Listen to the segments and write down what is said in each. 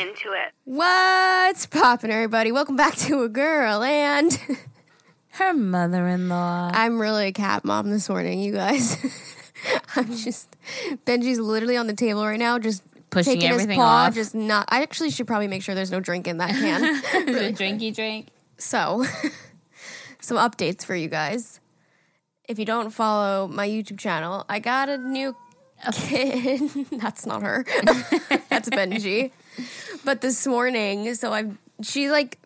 into it. What's poppin', everybody? Welcome back to a girl and her mother-in-law. I'm really a cat mom this morning, you guys. I'm just Benji's literally on the table right now, just Pushing taking his everything paw, off. just not. I actually should probably make sure there's no drink in that can. the drinky drink. so, some updates for you guys. If you don't follow my YouTube channel, I got a new oh. kid. That's not her. That's Benji. But this morning, so I'm she like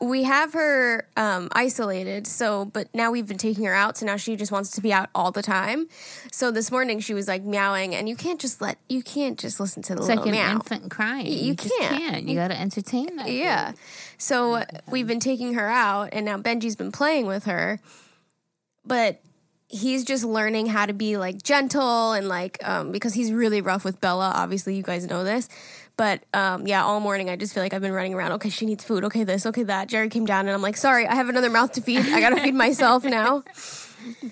we have her um, isolated. So, but now we've been taking her out. So now she just wants to be out all the time. So this morning she was like meowing, and you can't just let you can't just listen to the It's little like an meow. infant crying. You just can't. can't. You got to entertain that. Yeah. So we've been taking her out, and now Benji's been playing with her, but he's just learning how to be like gentle and like um, because he's really rough with Bella. Obviously, you guys know this. But um, yeah, all morning I just feel like I've been running around. Okay, she needs food. Okay, this. Okay, that. Geri came down, and I'm like, sorry, I have another mouth to feed. I gotta feed myself now.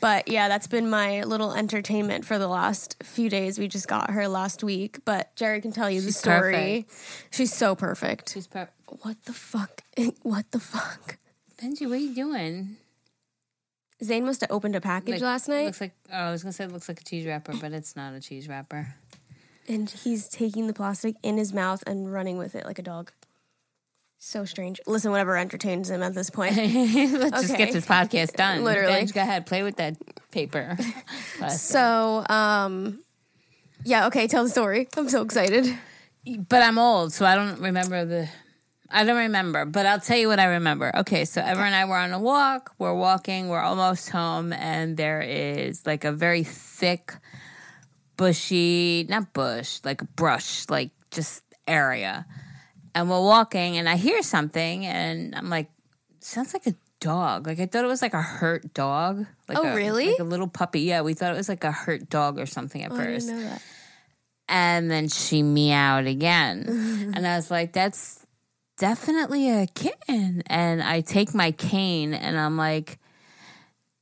But yeah, that's been my little entertainment for the last few days. We just got her last week, but Geri can tell you the She's story. She's so perfect. She's per- What the fuck? What the fuck? Benji, what are you doing? Zane must have opened a package Like, last night Looks like oh, I was gonna say it looks like a cheese wrapper, but it's not a cheese wrapper. and he's taking the plastic in his mouth and running with it like a dog. So strange. Listen, whatever entertains him at this point. Let's just get this podcast done. Literally. Benj, go ahead, play with that paper. So, um, yeah, okay, tell the story. I'm so excited. but I'm old, so I don't remember the. I don't remember, but I'll tell you what I remember. Okay, so Ever and I were on a walk. We're walking. We're almost home, and there is like a very thick, bushy, not bush, like brush, like just area. And we're walking, and I hear something, and I'm like, sounds like a dog. Like I thought it was like a hurt dog. Like Oh, a- really? Like a little puppy. Yeah, we thought it was like a hurt dog or something at Oh, I first didn't know that. and then she meowed again and i was like that's definitely a kitten. And i take my cane and i'm like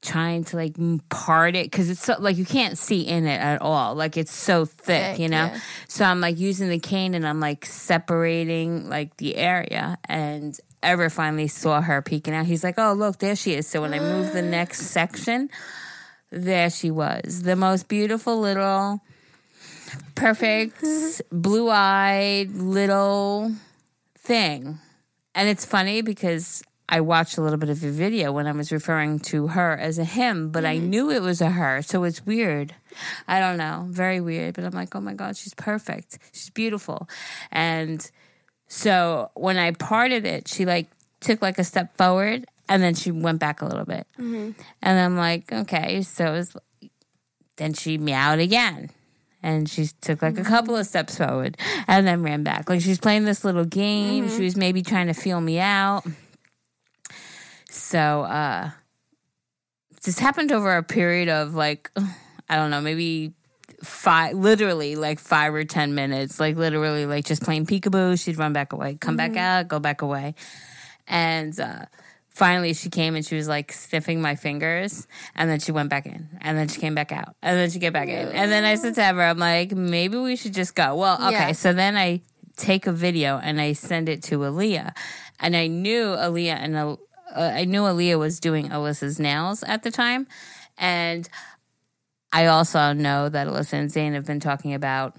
trying to like part it because it's so like you can't see in it at all. Like it's so thick, Thick, you know? yeah. so i'm like using the cane and i'm like separating like the area. And ever finally saw her peeking out he's like oh look there she is. So when i move the next section there she was. The most beautiful little perfect blue eyed little thing. And it's funny because I watched a little bit of your video when I was referring to her as a him, but I mm-hmm. knew it was a her. So it's weird. I don't know. Very weird. But I'm like, oh my God, she's perfect. She's beautiful. And so when I parted it, she like took like a step forward and then she went back a little bit. Mm-hmm. And I'm like, okay. So it was, then she meowed again and she took like a couple of steps forward and then ran back. Like she's playing this little game. She was maybe trying to feel me out. So uh this happened over a period of like I don't know, maybe five literally like five or ten minutes. Like literally like just playing peekaboo. She'd run back away, come back out, go back away. And uh finally she came and she was like sniffing my fingers and then she went back in and then she came back out and then she came back in. And then i said to her i'm like maybe we should just go. Well okay Yeah. so then i take a video and i send it to aaliyah. And i knew aaliyah and uh, i knew aaliyah was doing alyssa's nails at the time. And i also know that alyssa and zane have been talking about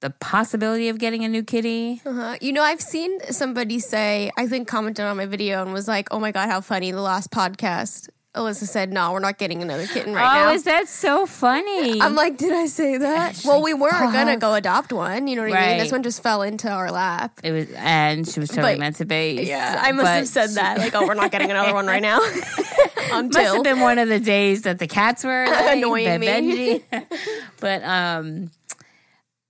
the possibility of getting a new kitty Uh-huh. You know, I've seen somebody say, I think commented on my video and was like, oh my God, how funny. The last podcast, Alyssa said, no, we're not getting another kitten right oh now. is that so funny I'm like, did I say that? Well, we were gonna go adopt one. You know what I mean? This one just fell into our lap. It was, and she was totally But- meant to be. Yeah, I must have said that. Like, oh, we're not getting another one right now. Must Until have been one of the days that the cats were like, Annoying me. Benji. but um,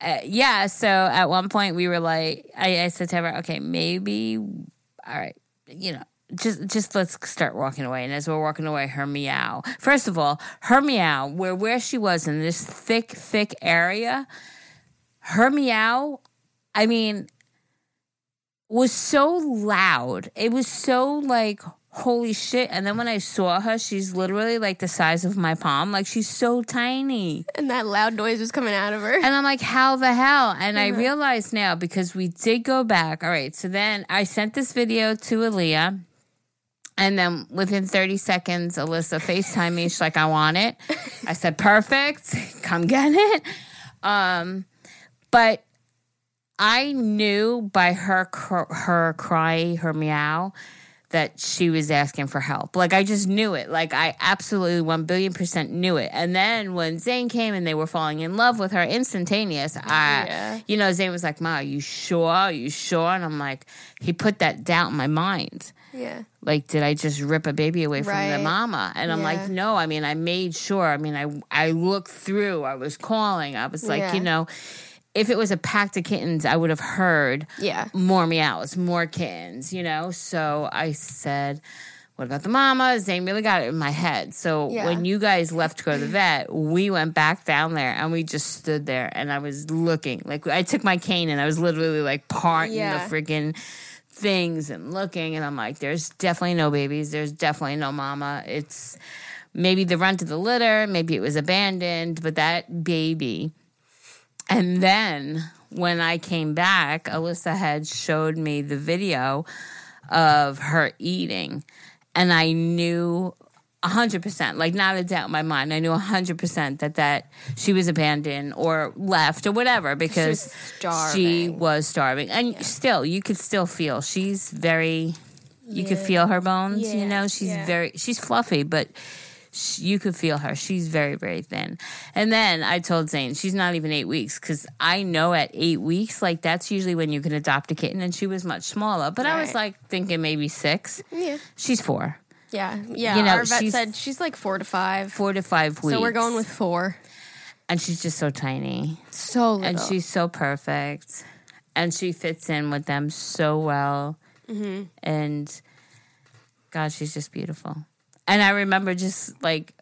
uh, yeah. So at one point we were like, I, I said to her, okay, maybe, all right, you know. Just, just let's start walking away. And as we're walking away, her meow. First of all, her meow, where where she was in this thick, thick area, her meow. I mean, was so loud. It was so like holy shit. And then when I saw her, she's literally like the size of my palm. Like she's so tiny. And that loud noise was coming out of her. And I'm like, how the hell? And I Uh-huh. realize now because we did go back. All right. So then I sent this video to Aaliyah. And then within 30 seconds, Alyssa FaceTime me. She's like, I want it. I said, perfect. Come get it. Um, but I knew by her her cry, her meow, that she was asking for help. Like I just knew it. Like I absolutely one billion percent knew it. And then when Zane came and they were falling in love with her instantaneous, I Yeah. you know, Zane was like, Ma, are you sure? Are you sure? And I'm like, he put that doubt in my mind. yeah. Like, did I just rip a baby away from the mama? And I'm Yeah. like, no. I mean, I made sure. I mean, I I looked through. I was calling. I was like, Yeah. you know, if it was a pack of kittens, I would have heard Yeah. more meows, more kittens, you know? So I said, what about the mamas? They really got it in my head. So Yeah. when you guys left to go to the vet, we went back down there and we just stood there and I was looking. Like I took my cane and I was literally like parting Yeah. the freaking things and looking and I'm like, there's definitely no babies. There's definitely no mama. It's maybe the runt of the litter, maybe it was abandoned, but that baby and then when I came back, Alyssa had showed me the video of her eating. And I knew 100%, like not a doubt in my mind, I knew 100% that, that she was abandoned or left or whatever because was she was starving. And still, you could still feel she's very, you could feel her bones, you know, she's yeah. very, she's fluffy, but sh- you could feel her. She's very, very thin. And then I told Zane, she's not even eight weeks because I know at eight weeks, like that's usually when you can adopt a kitten, and she was much smaller. But I was like thinking maybe six. Yeah. She's four, Yeah. Yeah. You know, Our vet she's- said she's like four to five. four to five weeks. So we're going with four. and she's just so tiny, So little. and she's so perfect, and she fits in with them so well, Mm-hmm. and God, she's just beautiful. And I remember just like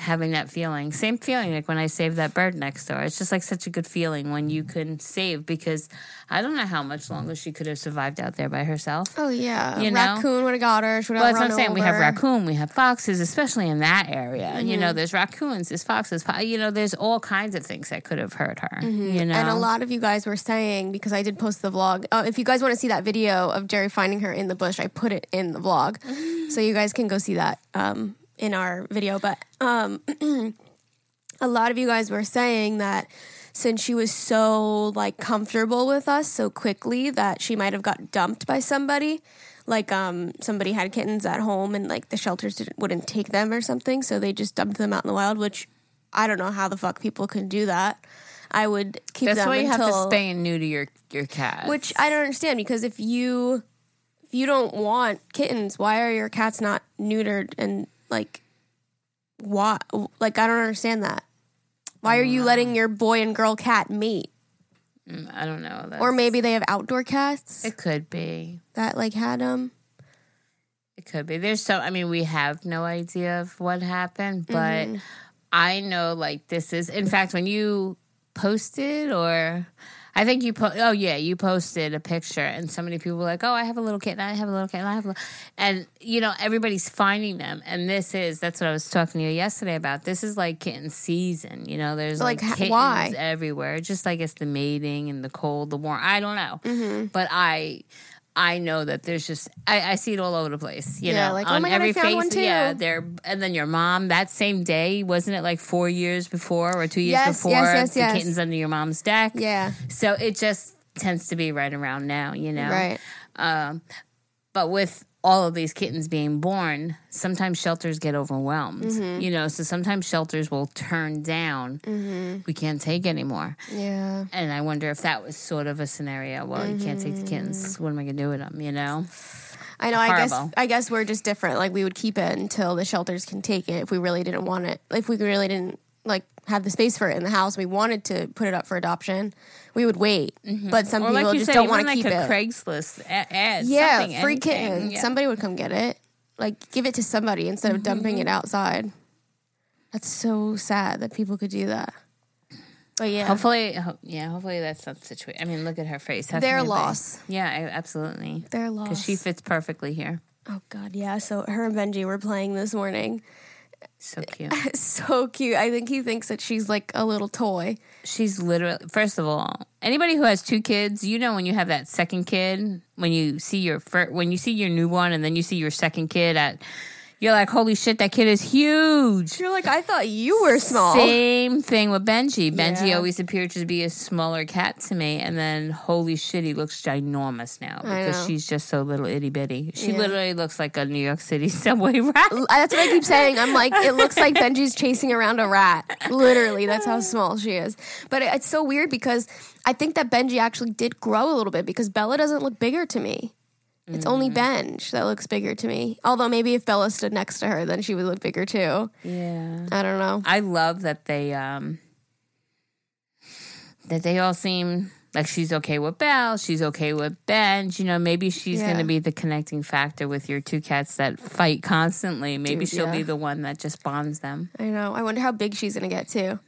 having that feeling. Same feeling like when I saved that bird next door. It's just like such a good feeling when you can save because I don't know how much longer she could have survived out there by herself. Oh yeah, You know? raccoon would have got her. She would Well, that's what I'm saying. We have raccoon, we have foxes, especially in that area. You Mm-hmm. know, there's raccoons, there's foxes. You know, there's all kinds of things that could have hurt her. You know, Mm-hmm. And a lot of you guys were saying because I did post the vlog. Uh, if you guys want to see that video of Geri finding her in the bush, I put it in the vlog, so you guys can go see that um, in our video. But um, a lot of you guys were saying that since she was so like comfortable with us so quickly that she might have got dumped by somebody like um somebody had kittens at home and like the shelters didn't, wouldn't take them or something so they just dumped them out in the wild which i don't know how the fuck people can do that i would keep that's why you have to spay and neuter your your cat. which i don't understand because if you if you don't want kittens why are your cats not neutered and like why like i don't understand that why are you letting your boy and girl cat mate I don't know. That's, or maybe they have outdoor cats it could be. that like had them It could be. There's so. I mean, we have no idea of what happened, but Mm-hmm. I know like this is. In fact, when you posted, or I think you po- Oh yeah, you posted a picture, and so many people were like, "Oh, I have a little kitten. I have a little kitten. I have a," little... and you know everybody's finding them, and this is that's what I was talking to you yesterday about. This is like kitten season. You know, there's like, Like, kittens why? everywhere. Just like it's the mating and the cold, the warm. I don't know, Mm-hmm. but I. I know that there's just I, I see it all over the place. You Yeah, know, like, oh on my God, every face. Yeah, there. And then your mom that same day wasn't it like four years before or two years Yes, before yes, yes, the yes. kittens under your mom's deck. yeah So it just tends to be right around now. You know, right um, but with all of these kittens being born, sometimes shelters get overwhelmed. Mm-hmm. You know, so sometimes shelters will turn down. Mm-hmm. We can't take anymore. yeah And I wonder if that was sort of a scenario. Well, you can't take the kittens. Mm-hmm. What am I going to do with them? You know? I know. I guess I guess we're just different. Like we would keep it until the shelters can take it. If we really didn't want it, if we really didn't like have the space for it in the house, we wanted to put it up for adoption. We would wait. But some Or people like just said, don't want to like keep a it. Craigslist a- ad. yeah, free kitten. Yeah. Somebody would come get it. Like give it to somebody instead of dumping Mm-hmm. it outside. That's so sad that people could do that. But yeah, Hopefully, ho- yeah. Hopefully that's not the situation. I mean, look at her face. How Their loss. Yeah, absolutely. their loss. Because she fits perfectly here. Oh God, yeah. So her and Benji were playing this morning. So cute. So cute. I think he thinks that she's like a little toy. She's literally, first of all, anybody who has two kids, you know, when you have that second kid, when you see your first, when you see your newborn and then you see your second kid at, you're like, holy shit, that kid is huge. You're like, I thought you were small. Same thing with Benji. Benji Yeah. always appeared to be a smaller cat to me, and then holy shit, he looks ginormous now because she's just so little itty bitty. She Yeah. literally looks like a New York City subway rat. That's what I keep saying. I'm like, it looks like Benji's chasing around a rat. Literally, that's how small she is. But it's so weird because I think that Benji actually did grow a little bit because Bella doesn't look bigger to me. It's only Benj that looks bigger to me. Although maybe if Bella stood next to her, then she would look bigger too. Yeah. I don't know. I love that they um that they all seem like she's okay with Belle, she's okay with Benj. You know, maybe she's Yeah. going to be the connecting factor with your two cats that fight constantly. Maybe Dude, she'll yeah. be the one that just bonds them. I know. I wonder how big she's gonna get too.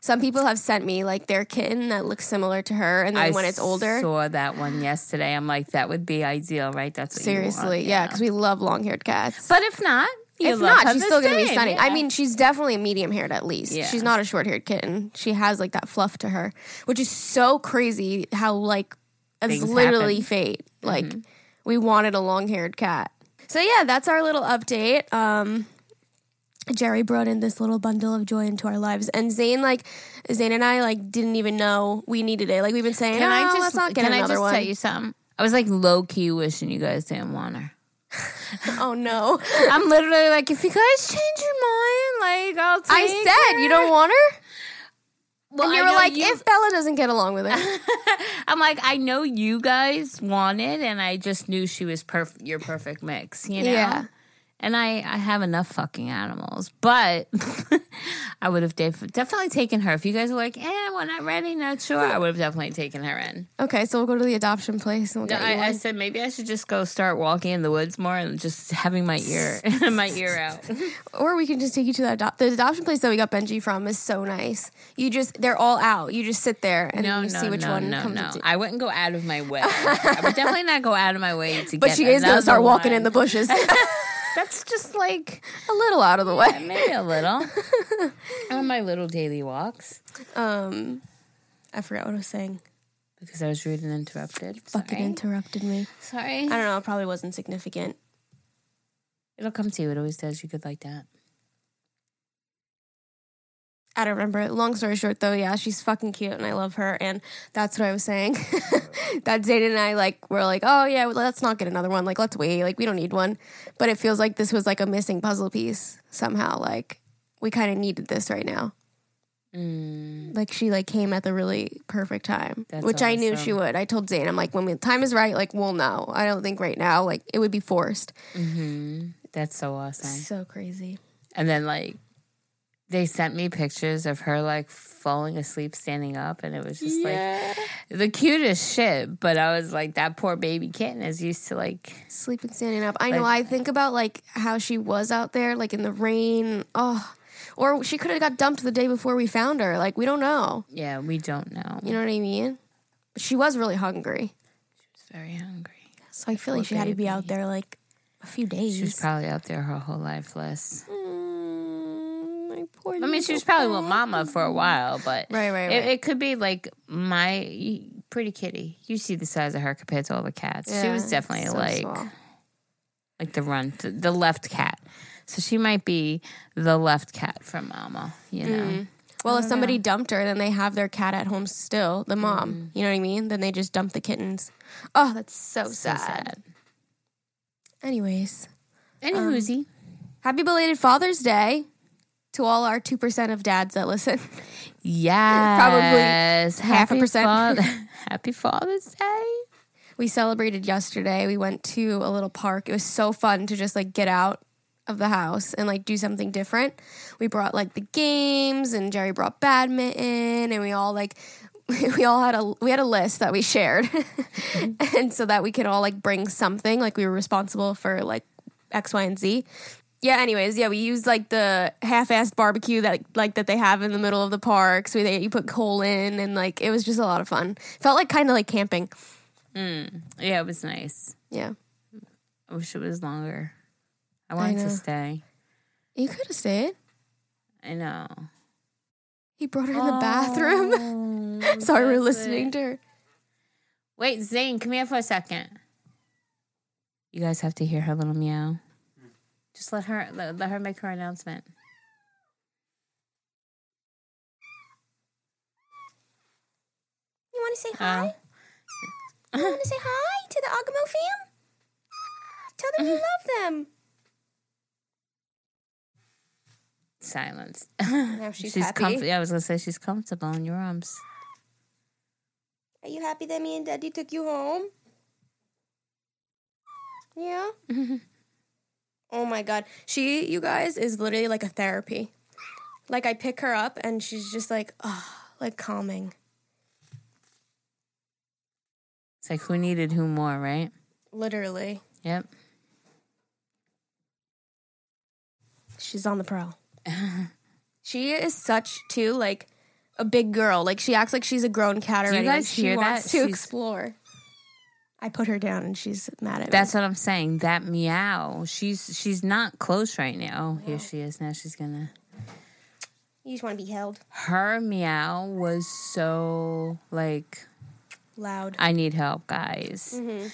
Some people have sent me like their kitten that looks similar to her, and then I when it's older, I saw that one yesterday. I'm like, that would be ideal, right? That's what you want, seriously, yeah, because we love long-haired cats. But if not, you if not, she's still gonna be same, stunning. I mean, she's definitely a medium haired at least. Yeah. She's not a short haired kitten. She has like that fluff to her, which is so crazy. How like it's Things literally happen. fate. Like we wanted a long haired cat. So yeah, that's our little update. Um, Geri brought in this little bundle of joy into our lives, and Zane like Zane and I like didn't even know we needed it. Like we've been saying, Can oh, I just let's not get can I just one. tell you something? I was like low key wishing you guys didn't want her. oh no, I'm literally like, if you guys change your mind, like I'll take I said you don't want her. Well, and you I were like, you- if Bella doesn't get along with it, I'm like, I know you guys wanted, and I just knew she was perf- your perfect mix, you know. Yeah. And I, I have enough fucking animals, but I would have def- definitely taken her. If you guys were like, eh, we're not ready, not sure, I would have definitely taken her in. okay, so we'll go to the adoption place and we'll No, get I, I said maybe I should just go start walking in the woods more and just having my ear, my ear out. Or we can just take you to the adop- the adoption place that we got Benji from is so nice. You just they're all out. You just sit there and No, you no, see which no, one no, comes. no. into- I wouldn't go out of my way. I would definitely not go out of my way to but get she is gonna start walking one. in the bushes, That's just like a little out of the way. maybe a little on my little daily walks Um, I forgot what I was saying. because I was rude and interrupted. Fucking Sorry. interrupted me. Sorry. I don't know. It probably wasn't significant. It'll come to you. It always does. You could like that. I don't remember. Long story short, though, yeah, she's fucking cute and I love her. And that's what I was saying. that Zayden and I like were like, oh yeah, well, let's not get another one. Like let's wait. Like we don't need one. But it feels like this was like a missing puzzle piece somehow. Like we kind of needed this right now. Mm, Like she like came at the really perfect time, That's which I knew she would. I told Zane, I'm like, when the time is right, like we'll know. I don't think right now, like it would be forced. hmm That's so awesome. So crazy. And then like they sent me pictures of her like falling asleep standing up and it was just like the cutest shit. But I was like, that poor baby kitten is used to like sleeping standing up. I know. I think about like how she was out there, like in the rain. Oh, or she could have got dumped the day before we found her. Like we don't know. yeah, we don't know. You know what I mean? But she was really hungry, she was very hungry. so I feel like she had to be out there like a few days. She was probably out there her whole life, less Mm, my poor I mean, she was probably with mama for a while, but Right, right, It, right. it could be like my pretty kitty. You see the size of her compared to all the cats. she was definitely so like small. like the run, the left cat. So she might be the left cat from mama. You know, Mm. Well, if somebody dumped her, then they have their cat at home still, the mom. You know what I mean? Then they just dump the kittens. Oh, that's so, so sad. sad. Anyways, Any Um, whoozy. happy belated Father's Day to all our 2% of dads that listen. Yes, Probably half a percent. Father- Happy Father's Day. we celebrated yesterday. We went to a little park. It was so fun to just like get out of the house and like do something different. We brought like the games and Geri brought badminton and we all like we all had a we had a list that we shared. and so that we could all like bring something like we were responsible for like X, Y, and Z. Yeah, anyways, yeah, we used like the half-assed barbecue that like that they have in the middle of the park. So they you put coal in and like it was just a lot of fun. Felt like kind of like camping. Hmm. Yeah, it was nice. Yeah. I wish it was longer. I wanted know. to stay. You could have stayed. I know. He brought her in the oh. bathroom. Oh, Sorry, we're listening it. to her. Wait, Zane, come here for a second. You guys have to hear her little meow. Just let her let, let her make her announcement. You want to say hi? Oh. You want to say hi to the Agamo fam? Tell them you mm-hmm. love them. Silence. Now she's, happy. comfy. Yeah, I was gonna say she's comfortable in your arms. Are you happy that me and Daddy took you home? Yeah. oh my god, she, you guys, is literally like a therapy. Like I pick her up and she's just like, ah, like calming. It's like who needed who more, right? Literally, Yep. she's on the prowl. she is such too like a big girl. Like she acts like she's a grown cat Do you already. guys like, she hear wants that? to She's- explore. I put her down and she's mad at me. That's me. what I'm saying. That meow. She's she's not close right now. Oh, here she is. Now she's gonna. You just want to be held Her meow was so like loud. I need help, guys. Mm-hmm.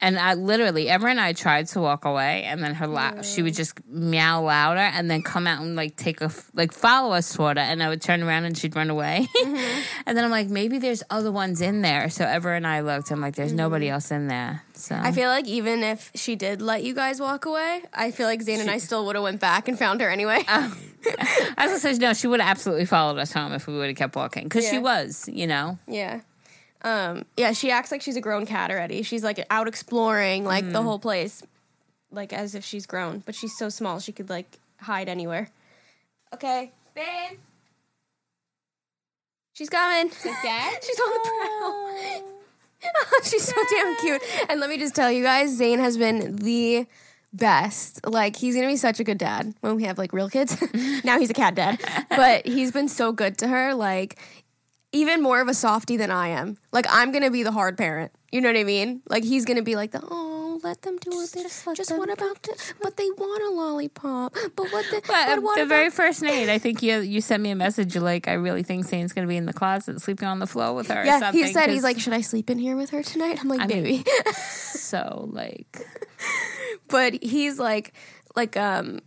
And I literally, Ever and I tried to walk away, and then her la- she would just meow louder, and then come out and like take a f- like follow us sorta, and I would turn around and she'd run away, Mm-hmm. and then I'm like, maybe there's other ones in there. So Ever and I looked, I'm like, there's nobody else in there. So Mm-hmm. I feel like even if she did let you guys walk away, I feel like Zane and I still would have went back and found her anyway. I was gonna say no, she would have absolutely followed us home if we would have kept walking because she was, you know. yeah. Um, yeah, she acts like she's a grown cat already. She's like out exploring like Mm. the whole place, like as if she's grown. But she's so small, she could like hide anywhere. Okay, babe. She's coming. She's on the prowl. she's so damn cute. And let me just tell you guys, Zane has been the best. Like he's gonna be such a good dad when we have like real kids. now he's a cat dad, but he's been so good to her. Like even more of a softie than I am. Like I'm gonna be the hard parent. You know what I mean? Like he's gonna be like the oh, let them do what they just, what about the, but they want a lollipop. But what the But, but what the about very first night, I think you you sent me a message. You're like, I really think Zane's going to be in the closet, sleeping on the floor with her. or yeah, he said he's like, should I sleep in here with her tonight? I'm like, I mean- so like, but he's like like um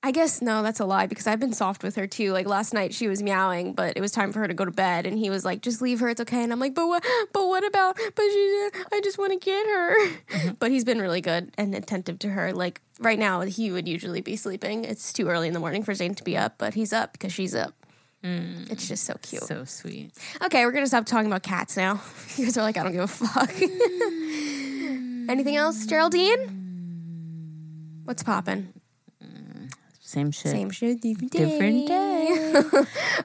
I guess no, that's a lie because I've been soft with her too. Like last night she was meowing, but it was time for her to go to bed and he was like, "Just leave her, it's okay." And I'm like, "But what but what about but she I just want to get her." Mm-hmm. But he's been really good and attentive to her. Like right now he would usually be sleeping. It's too early in the morning for Zane to be up, but he's up because she's up. Mm. It's just so cute. so sweet. Okay, we're gonna stop talking about cats now. You guys are like, I don't give a fuck. Anything else, Geraldine? What's poppin'? Same shit. Same shit, different day. Different day.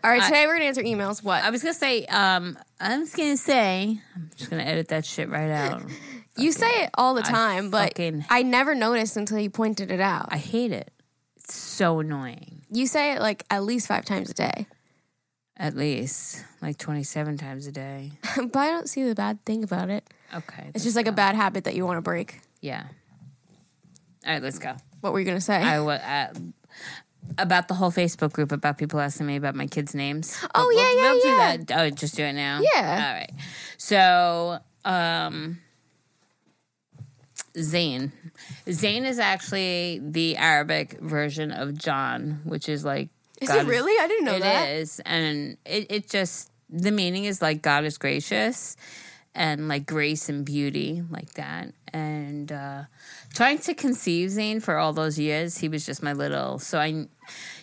All right, today we're gonna answer emails. What? I was gonna say, um, I was gonna say, I'm just gonna edit that shit right out. you say it all the time, but fucking- I never noticed until you pointed it out. I hate it. It's so annoying. you say it like at least five times a day, At least like 27 times a day. but I don't see the bad thing about it. Okay. It's just like a bad habit that you want to break. yeah. All right, let's go. What were you gonna say? I was uh, about the whole Facebook group about people asking me about my kids' names. Oh, We'll- yeah, we'll, yeah, we'll yeah. do that. Oh, just do it now. Yeah. All right. So, um, Zayn. Zayn is actually the Arabic version of John, which is like. Is God it really? I didn't know It that. is, and it it just the meaning is like God is gracious, and like grace and beauty, like that. And uh trying to conceive Zane for all those years, he was just my little. So I,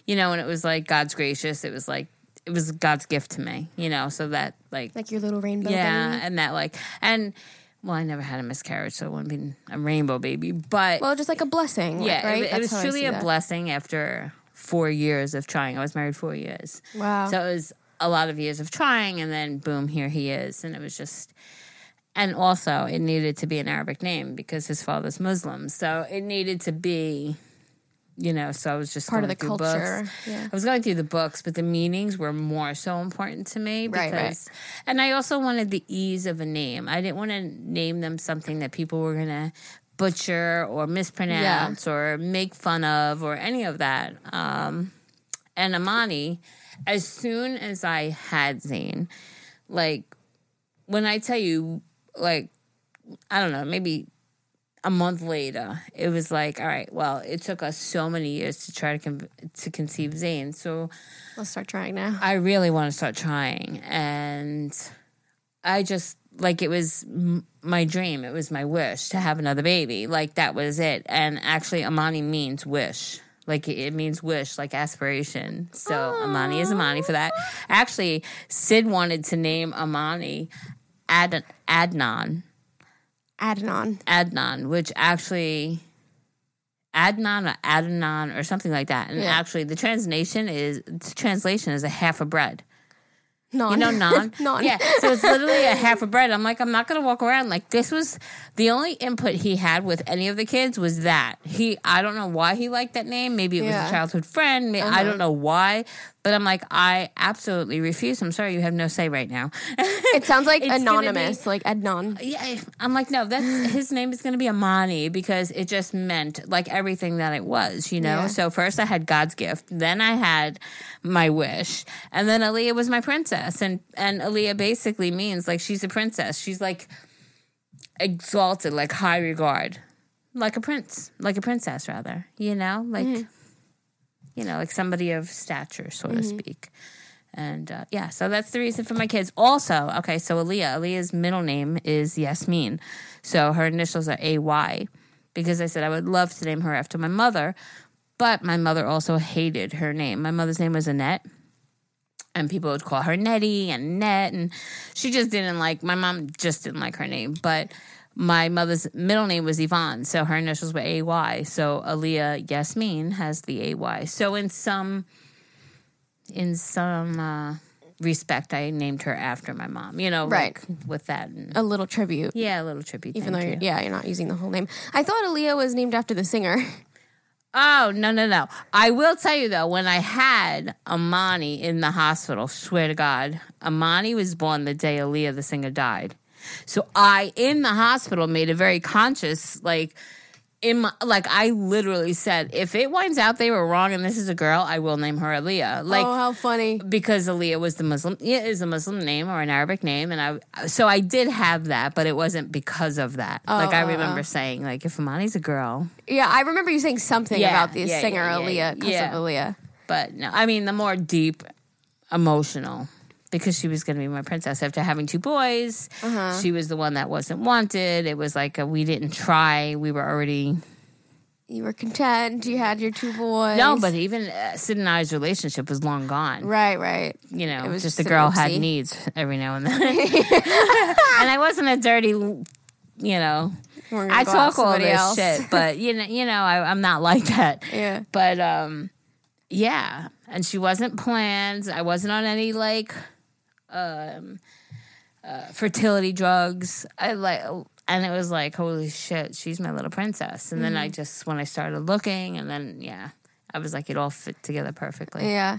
you know, when it was like God's gracious, it was like it was God's gift to me, you know. So that like Like your little rainbow. yeah, baby. and that like and. Well, I never had a miscarriage, so it wouldn't be a rainbow baby. But Well, just like a blessing. yeah, right. it, it was truly a that. blessing after four years of trying. I was married four years. Wow. So it was a lot of years of trying, and then boom, here he is. And it was just, and also it needed to be an Arabic name because his father's Muslim. So it needed to be, you know, so I was just Part of the culture. Books. Yeah. I was going through the books, but the meanings were more so important to me because, right. and I also wanted the ease of a name. I didn't want to name them something that people were going to butcher or mispronounce or make fun of or any of that. Um, and Amani, as soon as I had Zane, like when I tell you, like, I don't know, maybe a month later, it was like, all right, well, it took us so many years to try to con- to conceive Zane. So Let's start trying now. I really want to start trying. And I just, like, it was m- my dream. It was my wish to have another baby. Like, that was it. And actually, Amani means wish. Like, it- it means wish, like aspiration. So, Amani is Amani for that. Actually, Sid wanted to name Amani Ad- Adnan. Adnan. Adnan, which actually Adnan or Adnan or something like that. And Yeah. actually, the translation is the translation is a half a bread. Non. You know, non. non. Yeah, so it's literally a half a bread. I'm like, I'm not gonna walk around like this. Was the only input he had with any of the kids was that he. I don't know why he liked that name. Maybe it was a childhood friend. May- I uh-huh. don't know why, but I'm like, I absolutely refuse. I'm sorry, you have no say right now. It sounds like It's be- anonymous, like Adnan. Yeah, I'm like, no, that's his name is going to be Amani because it just meant like everything that it was, you know? Yeah. So first I had God's gift, then I had my wish, and then Aaliyah was my princess. And, and Aaliyah basically means like she's a princess. She's like exalted, like high regard, like a prince, like a princess, rather, you know? Like, mm-hmm. You know, like somebody of stature, so to speak. And uh, yeah, so that's the reason for my kids. Also, okay, so Aaliyah, Aaliyah's middle name is Yasmin. So her initials are AY because I said I would love to name her after my mother, but my mother also hated her name. My mother's name was Annette. And people would call her Nettie and Net, and she just didn't like. My mom just didn't like her name, but my mother's middle name was Yvonne, so her initials were AY. So Aaliyah Yasmin has the AY. So in some in some uh, respect, I named her after my mom. You know, Right. like with that. And, A little tribute. yeah, a little tribute. Even though, you. you're, yeah, you're not using the whole name. I thought Aaliyah was named after the singer. Oh no no no! I will tell you though, when I had Amani in the hospital, swear to God, Amani was born the day Aaliyah the singer died. So I in the hospital made a very conscious like in my, like I literally said, if it winds out they were wrong and this is a girl, I will name her Aaliyah. Like oh, how funny. because Aaliyah was the Muslim, yeah, is a Muslim name or an Arabic name, and I so I did have that, but it wasn't because of that. like I oh, remember saying, like if Amani's a girl, Yeah, I remember you saying something Yeah, about the yeah, singer yeah, Aaliyah because yeah. of Aaliyah. but no, I mean the more deep, emotional. Because she was going to be my princess after having two boys, Uh-huh. she was the one that wasn't wanted. It was like a, we didn't try. We were already You were content. You had your two boys. no, but even uh, Sid and I's relationship was long gone. right, right. you know, It was just the girl had needs every now and then. and I wasn't a dirty, you know. I talk all this else. shit, but you know, you know, I, I'm not like that. Yeah. But um, yeah, and she wasn't planned. I wasn't on any like um, uh, fertility drugs. I like, and it was like, holy shit, she's my little princess. And then I just when I started looking, and then yeah, I was like, it all fit together perfectly. Yeah.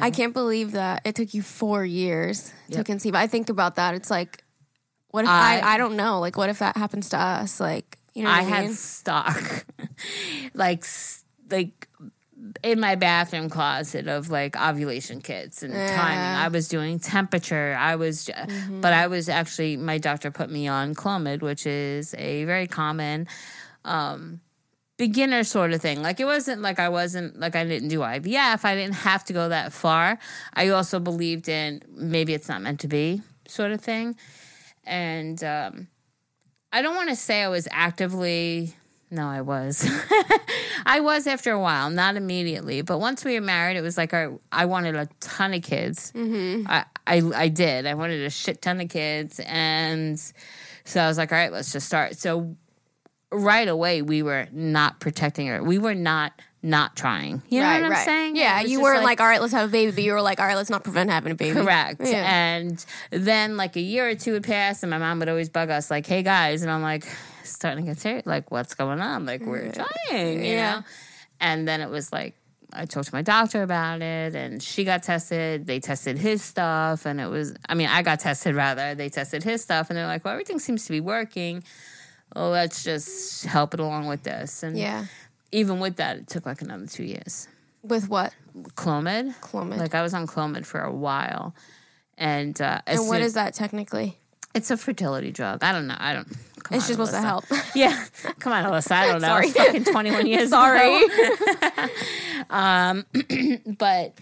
I can't believe that it took you four years to conceive. I think about that. It's like, what if I- I, I, don't know. Like, what if that happens to us? Like, you know what I I, had stock, like like in my bathroom closet of like ovulation kits and timing. I was doing temperature. I was, Mm-hmm. but I was actually my doctor put me on Clomid, which is a very common. Um, beginner sort of thing like it wasn't like i wasn't like i didn't do ivf i didn't have to go that far i also believed in maybe it's not meant to be sort of thing and um I don't want to say I was actively. No, I was. I was after a while, not immediately. But once we were married, it was like I, I wanted a ton of kids. Mm-hmm. I, I, I did. I wanted a shit ton of kids. And so I was like, all right, let's just start. So right away we were not protecting her. We were not not trying. You know right, what I'm right. saying? Yeah, you weren't like, all right, let's have a baby, but you were like, all right, let's not prevent having a baby. Correct. Yeah. And then like a year or two would pass, and my mom would always bug us, like, "Hey guys," and I'm like, starting to get serious. Like, what's going on? Like, we're mm. trying, you Yeah. know. And then it was like I talked to my doctor about it, and she got tested. They tested his stuff, and it was. I mean, I got tested rather. They tested his stuff, and they're like, "Well, everything seems to be working. Well, let's just help it along with this." And Yeah. even with that, it took like another two years. With what? Clomid, Clomid. like I was on Clomid for a while, and uh, and what soon- is that technically? It's a fertility drug. I don't know. I don't. Come It's on, just supposed to help. Yeah, come on, Alyssa. I don't know. Sorry. It's fucking twenty one years. Sorry. ago. but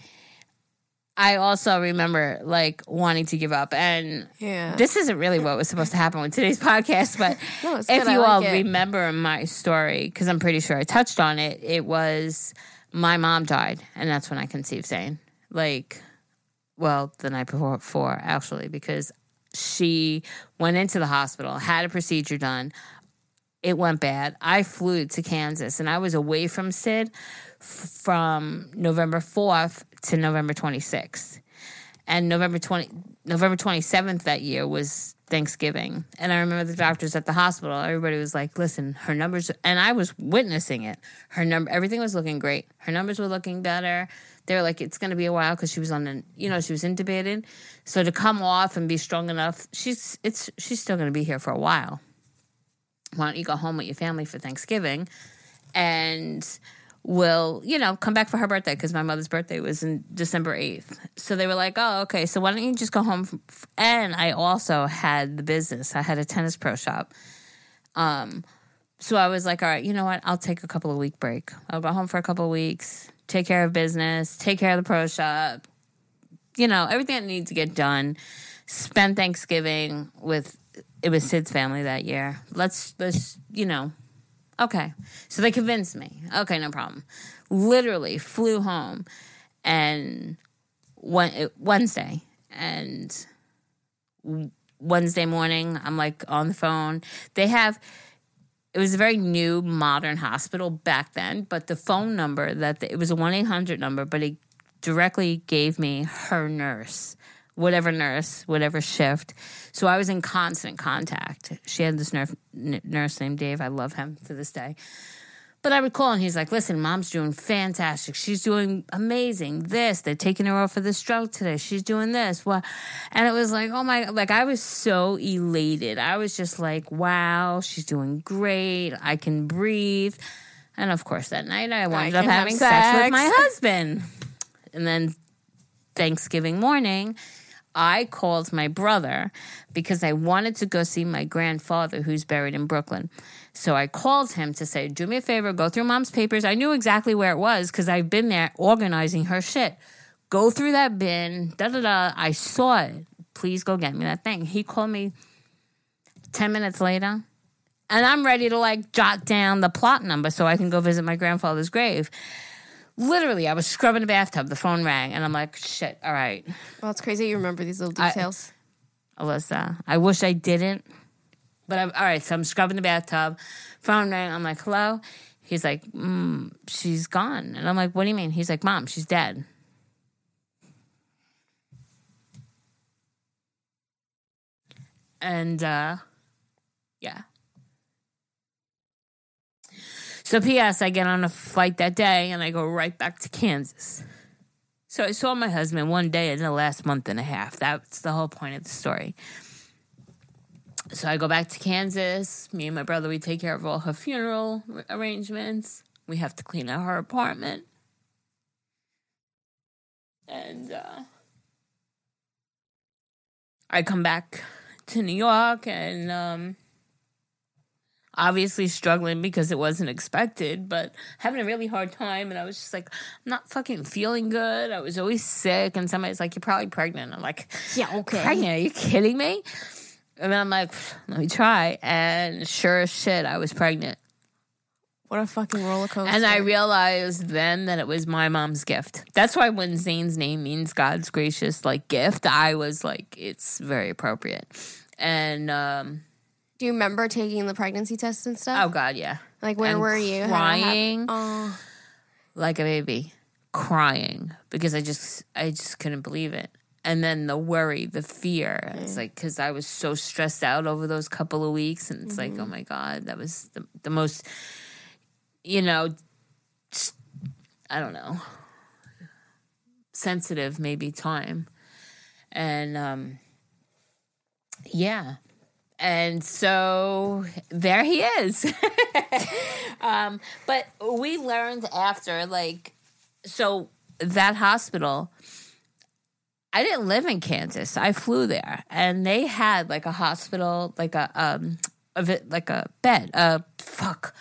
I also remember like wanting to give up, and Yeah. this isn't really what was supposed to happen with today's podcast. But No, if good. You like all it. remember my story, because I'm pretty sure I touched on it, it was my mom died, and that's when I conceived Zane. Like, well, the night before, before actually, because she went into the hospital, had a procedure done. It went bad. I flew to Kansas and I was away from Sid f- from November 4th to November 26th. And November 20 November 27th that year was Thanksgiving. And I remember the doctors at the hospital, everybody was like, "Listen, her numbers and I was witnessing it. Her number everything was looking great. Her numbers were looking better. They were like it's going to be a while cuz she was on the, you know, she was intubated. So to come off and be strong enough, she's it's she's still going to be here for a while. Why don't you go home with your family for Thanksgiving and will, you know, come back for her birthday because my mother's birthday was in December 8th. So they were like, oh, okay, so why don't you just go home? And I also had the business, I had a tennis pro shop. Um, so I was like, all right, you know what? I'll take a couple of week break. I'll go home for a couple of weeks, take care of business, take care of the pro shop, you know, everything that needs to get done. Spend Thanksgiving with it was Sid's family that year. Let's let's you know, okay. So they convinced me. Okay, no problem. Literally flew home and Wednesday and Wednesday morning I'm like on the phone. They have it was a very new modern hospital back then, but the phone number that the, it was a 1-800 number, but it directly gave me her nurse, whatever nurse, whatever shift. So I was in constant contact. She had this nurse, n- nurse named Dave. I love him to this day. But I would call and he's like, listen, mom's doing fantastic. She's doing amazing. This, they're taking her off for this stroke today. She's doing this. What? And it was like, oh my, like I was so elated. I was just like, wow, she's doing great. I can breathe. And of course, that night I wound up having sex. with my husband. And then Thanksgiving morning, I called my brother because I wanted to go see my grandfather who's buried in Brooklyn. So I called him to say, Do me a favor, go through mom's papers. I knew exactly where it was because I've been there organizing her shit. Go through that bin, da da da. I saw it. Please go get me that thing. He called me 10 minutes later, and I'm ready to like jot down the plot number so I can go visit my grandfather's grave. Literally, I was scrubbing the bathtub, the phone rang, and I'm like, shit, all right. Well, it's crazy you remember these little details. Alyssa. I wish I didn't. But I'm all right. So I'm scrubbing the bathtub. Phone rang. I'm like, hello. He's like, mm, she's gone. And I'm like, what do you mean? He's like, mom, she's dead. And uh, yeah. So P.S. I get on a flight that day and I go right back to Kansas. So I saw my husband one day in the last month and a half. That's the whole point of the story. So I go back to Kansas. Me and my brother, we take care of all her funeral arrangements. We have to clean out her apartment. And uh, I come back to New York and um, obviously struggling because it wasn't expected, but having a really hard time. And I was just like, I'm not fucking feeling good. I was always sick. And somebody's like, You're probably pregnant. I'm like, Yeah, okay. Pregnant? Are you kidding me? And then I'm like, Let me try. And sure as shit, I was pregnant. What a fucking roller coaster. And I realized then that it was my mom's gift. That's why when Zane's name means God's gracious like gift, I was like, it's very appropriate. And um Do you remember taking the pregnancy test and stuff? Oh God, yeah. like where and were you? How did it happen? Crying Oh, like a baby, crying because I just I just couldn't believe it. And then the worry, the fear. It's like because I was so stressed out over those couple of weeks, and it's like, oh my God, that was the the most, you know, I don't know, sensitive maybe time, and um, yeah, and so there he is. um, but we learned after, like, so that hospital. I didn't live in Kansas. I flew there, and they had like a hospital, like a um, a like a bed, a fuck,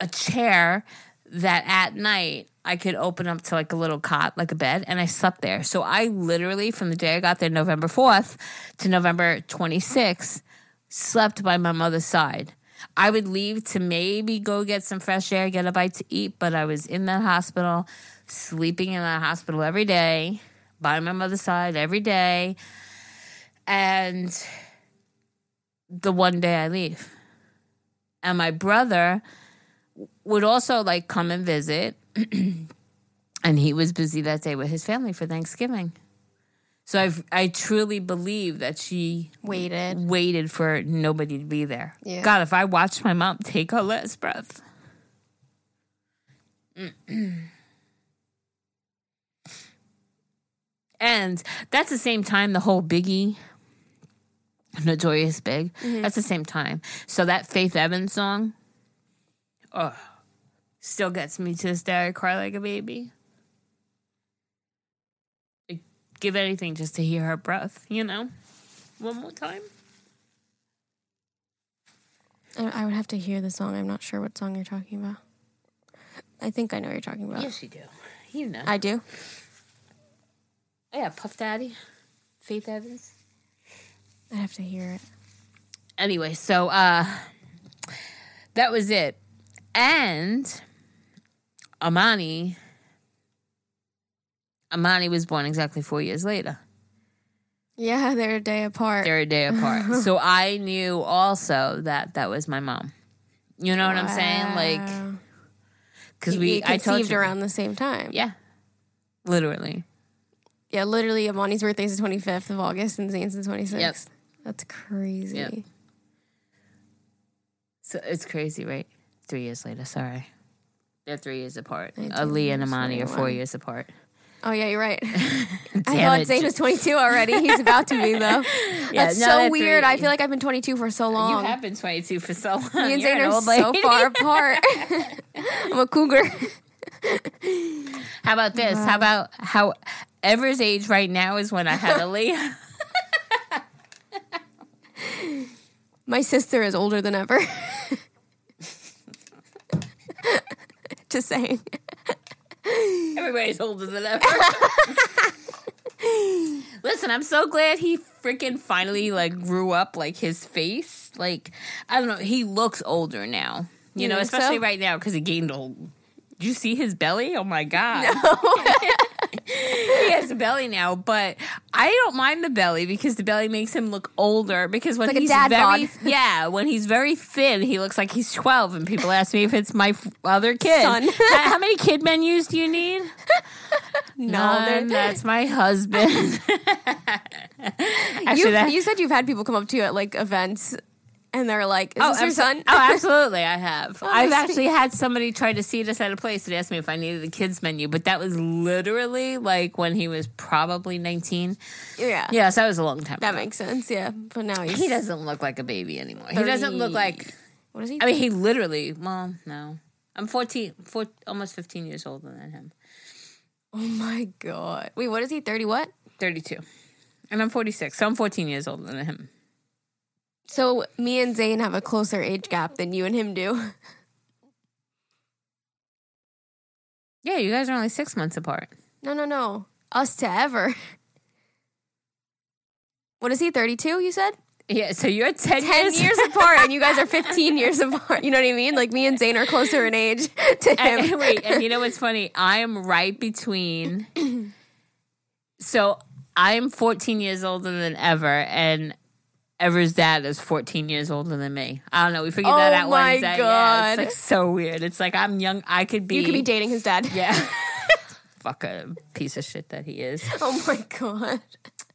a chair that at night I could open up to like a little cot, like a bed, and I slept there. So I literally, from the day I got there, November fourth to November twenty sixth, slept by my mother's side. I would leave to maybe go get some fresh air, get a bite to eat, but I was in that hospital, sleeping in that hospital every day, by my mother's side every day. And the one day I leave. And my brother would also like come and visit. and he was busy that day with his family for Thanksgiving. So I I truly believe that she waited. waited for nobody to be there. Yeah. God, if I watched my mom take her last breath. and that's the same time the whole Biggie, Notorious B.I.G., mm-hmm. that's the same time. So that Faith Evans song, oh, still gets me to this day. I cry like a baby. I'd give anything just to hear her breath, you know? One more time. I, I would have to hear the song. I'm not sure what song you're talking about. I think I know what you're talking about. Yes, you do. You know. I do. Oh, yeah, Puff Daddy, Faith Evans. I'd have to hear it. Anyway, so uh that was it. And Amani Amani was born exactly four years later. Yeah, they're a day apart. They're a day apart. so I knew also that that was my mom. You know what I'm saying? Like, because we, I conceived you, around the same time. yeah, literally. Yeah, literally, Amani's birthday is the 25th of August and Zane's the 26th. Yep. That's crazy. Yep. So it's crazy, right? Three years later. Sorry, they're three years apart. Ali and Amani are four years apart. Oh, yeah, you're right. I thought. Zane was 22 already. He's about to be, though. Yeah, That's no, so weird. I feel like I've been 22 for so long. You have been 22 for so long. Me and Zane an are so far apart. I'm a cougar. How about this? How about how Ever's age right now is when I had Ali? My sister is older than Ever. Just saying. Everybody's older than ever. Listen, I'm so glad he freaking finally like grew up like his face. Like I don't know, he looks older now. You, You know, think so? especially right now because he gained old. Did you see his belly? Oh my god. he has a belly now, but I don't mind the belly because the belly makes him look older. Because when Like he's very, bod. yeah, when he's very thin, he looks like he's twelve, and people ask me if it's my f- other kid. How, how many kid menus do you need? None. they're- That's my husband. Actually, You, that- you said you've had people come up to you at like events and they're like, Is oh, this your son? Oh, absolutely, I have. Oh, I've I actually had somebody try to seat us at a place and ask me if I needed the kids menu, but that was literally like when he was probably nineteen. yeah. yeah, so that was a long time. Ago. That ago. makes sense. Yeah. But now he's. He doesn't look like a baby anymore. He doesn't look 30 like. What is he? I mean, he literally. Well, no, I'm 14, four, almost fifteen years older than him. oh my God. Wait, what is he? 30 what? Thirty-two, and I'm forty-six, so I'm fourteen years older than him. So me and Zane have a closer age gap than you and him do. Yeah, you guys are only six months apart. No, no, no. Us to Ever. What is he? 32, you said? Yeah, so you're 10, 10 years, years apart, and you guys are 15 years apart. You know what I mean? Like me and Zane are closer in age to him. And, wait, and you know what's funny? I am right between. So I'm 14 years older than Ever, and Ever's dad is 14 years older than me. I don't know. We figured Oh that out my one day. Yeah, God. it's like so weird. It's like I'm young. I could be. You could be dating his dad. Yeah. Fuck a piece of shit that he is. Oh my god.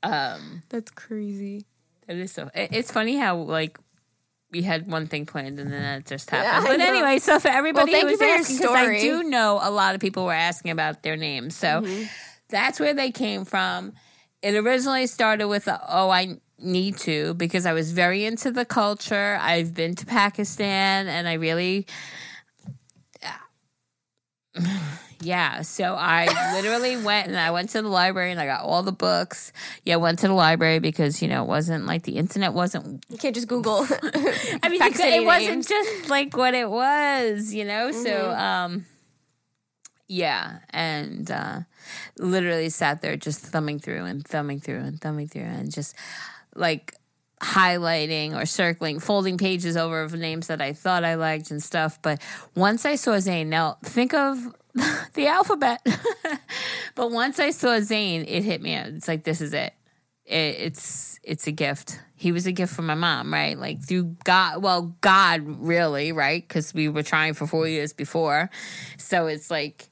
Um, That's crazy. That is so. it- It's funny how like we had one thing planned and then that just happened. I but anyway, so for everybody Well, thank who you was asking, because I do know a lot of people were asking about their names, so Mm-hmm. that's where they came from. It originally started with a, oh I need to because I was very into the culture. I've been to Pakistan and I really Yeah, so I literally went and I went to the library and I got all the books. Yeah, went to the library because you know it wasn't like the internet wasn't. You can't just Google. I mean, it, wasn't just like what it was, you know. So, um, yeah, and uh, literally sat there just thumbing through and thumbing through and thumbing through and just like highlighting or circling, folding pages over of names that I thought I liked and stuff. But once I saw Zane, now think of the alphabet. but once I saw Zane, it hit me. It's like this is it. it. It's it's a gift. He was a gift from my mom, right? Like through God. Well, God, really, right? Because we were trying for four years before, so it's like,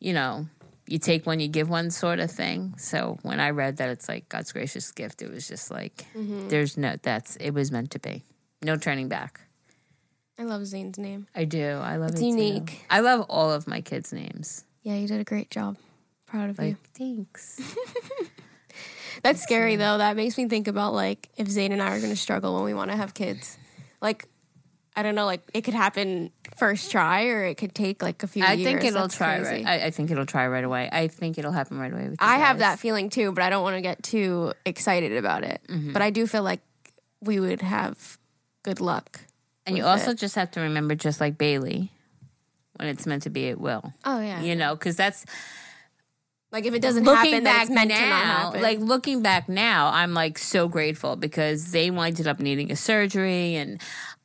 you know, you take one, you give one sort of thing. So when I read that it's like God's gracious gift, it was just like mm-hmm. there's no that's it was meant to be. No turning back. I love Zane's name. I do. I love It's it. too. unique. I love all of my kids' names. Yeah, you did a great job. Proud of you. Thanks. That's scary though. That makes me think about like if Zane and I are going to struggle when we want to have kids. Like, I don't know. Like it could happen first try, or it could take like a few. I years. think it'll That's try crazy. right. I, I think it'll try right away. I think it'll happen right away. I have that feeling too, but I don't want to get too excited about it. Mm-hmm. But I do feel like we would have good luck. And you also it. just have to remember, just like Bailey, when it's meant to be, it will. Oh yeah. You know, because that's Like if it doesn't looking happen, back it's meant to not now. happen. Like looking back now, I'm like so grateful because they ended up needing a surgery, and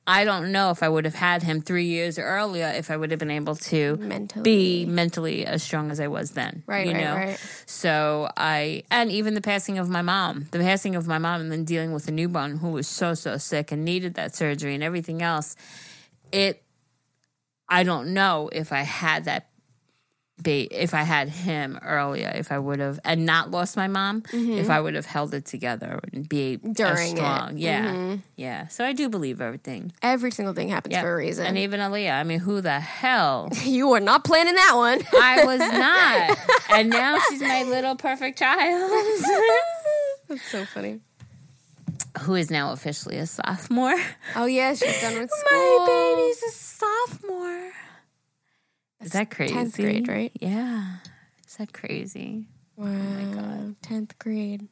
I don't know if I would have had him three years earlier if I would have been able to mentally. be mentally as strong as I was then. Right, you right, know? right. So I, and even the passing of my mom, the passing of my mom, and then dealing with a newborn who was so so sick and needed that surgery and everything else. It, I don't know if I had that. Be, if I had him earlier, if I would have and not lost my mom, if I would have held it together and be as Mm-hmm. It. strong, yeah, Mm-hmm. yeah. So I do believe everything. Every single thing happens Yeah. for a reason. And even Aaliyah, I mean, who the hell? you were not planning that one. I was not. and now she's my little perfect child. That's so funny. who is now officially a sophomore. Oh yeah, she's done with school. My baby's a sophomore. Is that crazy? 10th grade, right? Yeah. Is that crazy? Oh wow. my god, tenth grade.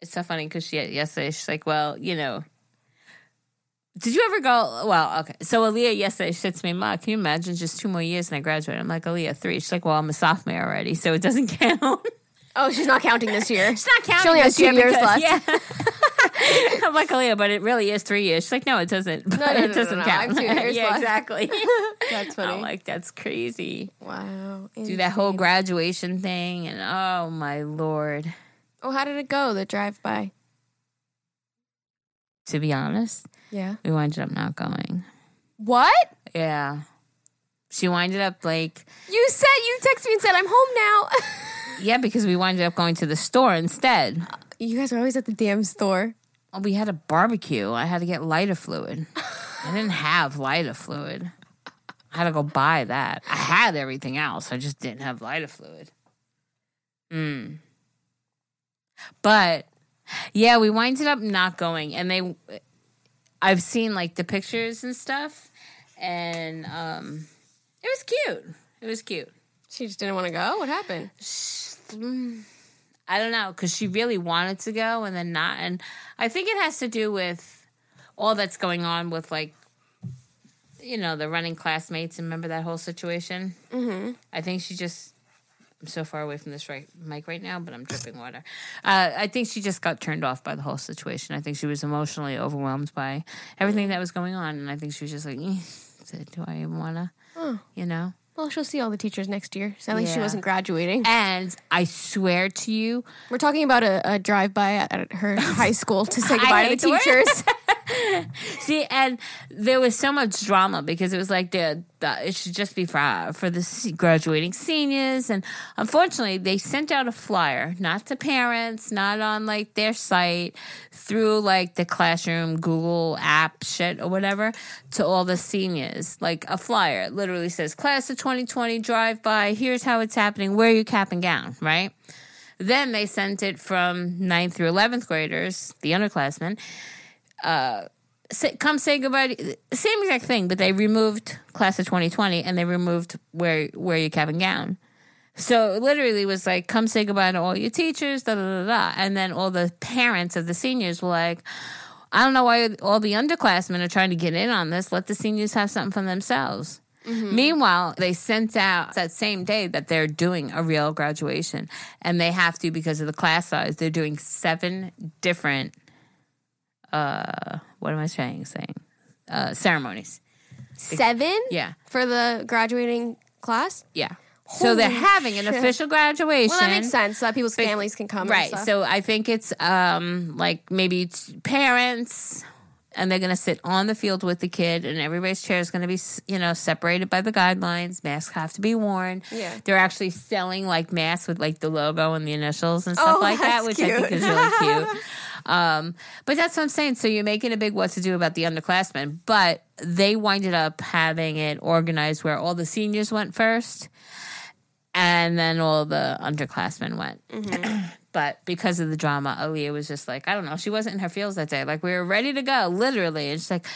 It's so funny because she yesterday she's like, well, you know. Did you ever go? Well, okay. So Aaliyah yesterday she said to me, "Ma, can you imagine just two more years and I graduate?" I'm like, "Aaliyah, three. She's like, "Well, I'm a sophomore already, so it doesn't count." Oh, she's not counting this year. she's not counting. She only has this year two years because- left. Yeah. I'm like, oh, Aaliyah, but it really is three years. She's like, no, it doesn't. But no, no, it no, doesn't no, no. Count. two years yeah, left. exactly. That's funny. I'm like, that's crazy. wow. Do that whole graduation thing, and oh my lord. Oh, how did it go? The drive by. To be honest, Yeah. we ended up not going. What? Yeah. She winded up like, You said you texted me and said I'm home now. Yeah, because we winded up going to the store instead. you guys are always at the damn store. Well, we had a barbecue. I had to get lighter fluid. I didn't have lighter fluid. I had to go buy that. I had everything else. I just didn't have lighter fluid. Mm. But yeah, we winded up not going, and they. I've seen like the pictures and stuff, and um, it was cute. It was cute. She just didn't want to go. What happened? I don't know because she really wanted to go and then not, and I think it has to do with all that's going on with like, you know, the running classmates. And remember that whole situation? Mm-hmm. I think she just. I'm so far away from this right mic right now, but I'm dripping water. Uh, I think she just got turned off by the whole situation. I think she was emotionally overwhelmed by everything that was going on, and I think she was just like, "Eh, "Do I even wanna?" You know. Well, she'll see all the teachers next year. So at least she Yeah. wasn't graduating. And I swear to you, We're talking about a, a drive by at, at her high school to say goodbye to hate the the word. teachers. See, and there was so much drama because it was like the, the it should just be for for the graduating seniors, and unfortunately, they sent out a flyer, not to parents, not on like their site, through like the classroom Google app shit or whatever, to all the seniors, like a flyer. It literally says "Class of 2020 drive by. Here's how it's happening. Wear your cap and gown." Right. Then they sent it from 9th through 11th graders, the underclassmen, uh, say, come say goodbye. Same exact thing, but they removed class of 2020 and they removed wear wear your cap and gown. So it literally was like, come say goodbye to all your teachers, da da da da. And then all the parents of the seniors were like, I don't know why all the underclassmen are trying to get in on this. Let the seniors have something for themselves. Meanwhile, they sent out that same day that they're doing a real graduation, and they have to because of the class size. They're doing seven different uh what am I saying saying? Uh ceremonies. Seven? Yeah. For the graduating class? Yeah. so they're having an shit. official graduation. Well, that makes sense. So that people's families can come. and Right. So I think it's um like maybe it's parents and they're going to sit on the field with the kid and everybody's chair is going to be you know separated by the guidelines. Masks have to be worn. Yeah. they're actually selling like masks with like the logo and the initials and stuff Oh, like that which i think is really cute. um, but that's what i'm saying. So you're making a big what to do about the underclassmen but they winded up having it organized where all the seniors went first and then all the underclassmen went. Mm-hmm. but because of the drama, Aaliyah was just like, I don't know, she wasn't in her feels that day. Like we were ready to go, literally. And she's like,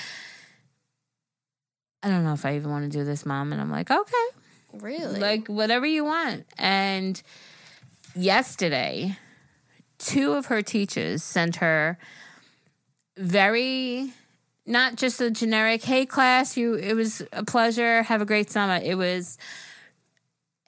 I don't know if I even want to do this, mom. And I'm like, okay, really? like whatever you want. And yesterday, two of her teachers sent her very not just a generic hey class you it was a pleasure have a great summer it was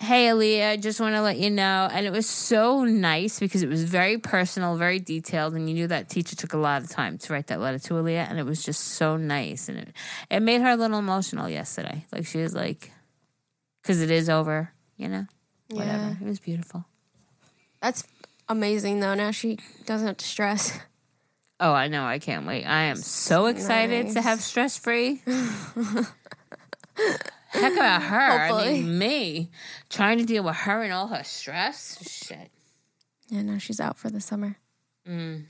hey Aaliyah, just want to let you know. And it was so nice because it was very personal, very detailed, and you knew that teacher took a lot of time to write that letter to Aaliyah, and it was just so nice. And it, it made her a little emotional yesterday. Like she was like, because it is over, you know? Whatever. Yeah. It was beautiful. That's amazing, though. Now she doesn't have to stress. Oh, I know. I can't wait. I am so excited to have stress free. Heck about her. I mean, me trying to deal with her and all her stress. Shit. Yeah, now she's out for the summer. Mm.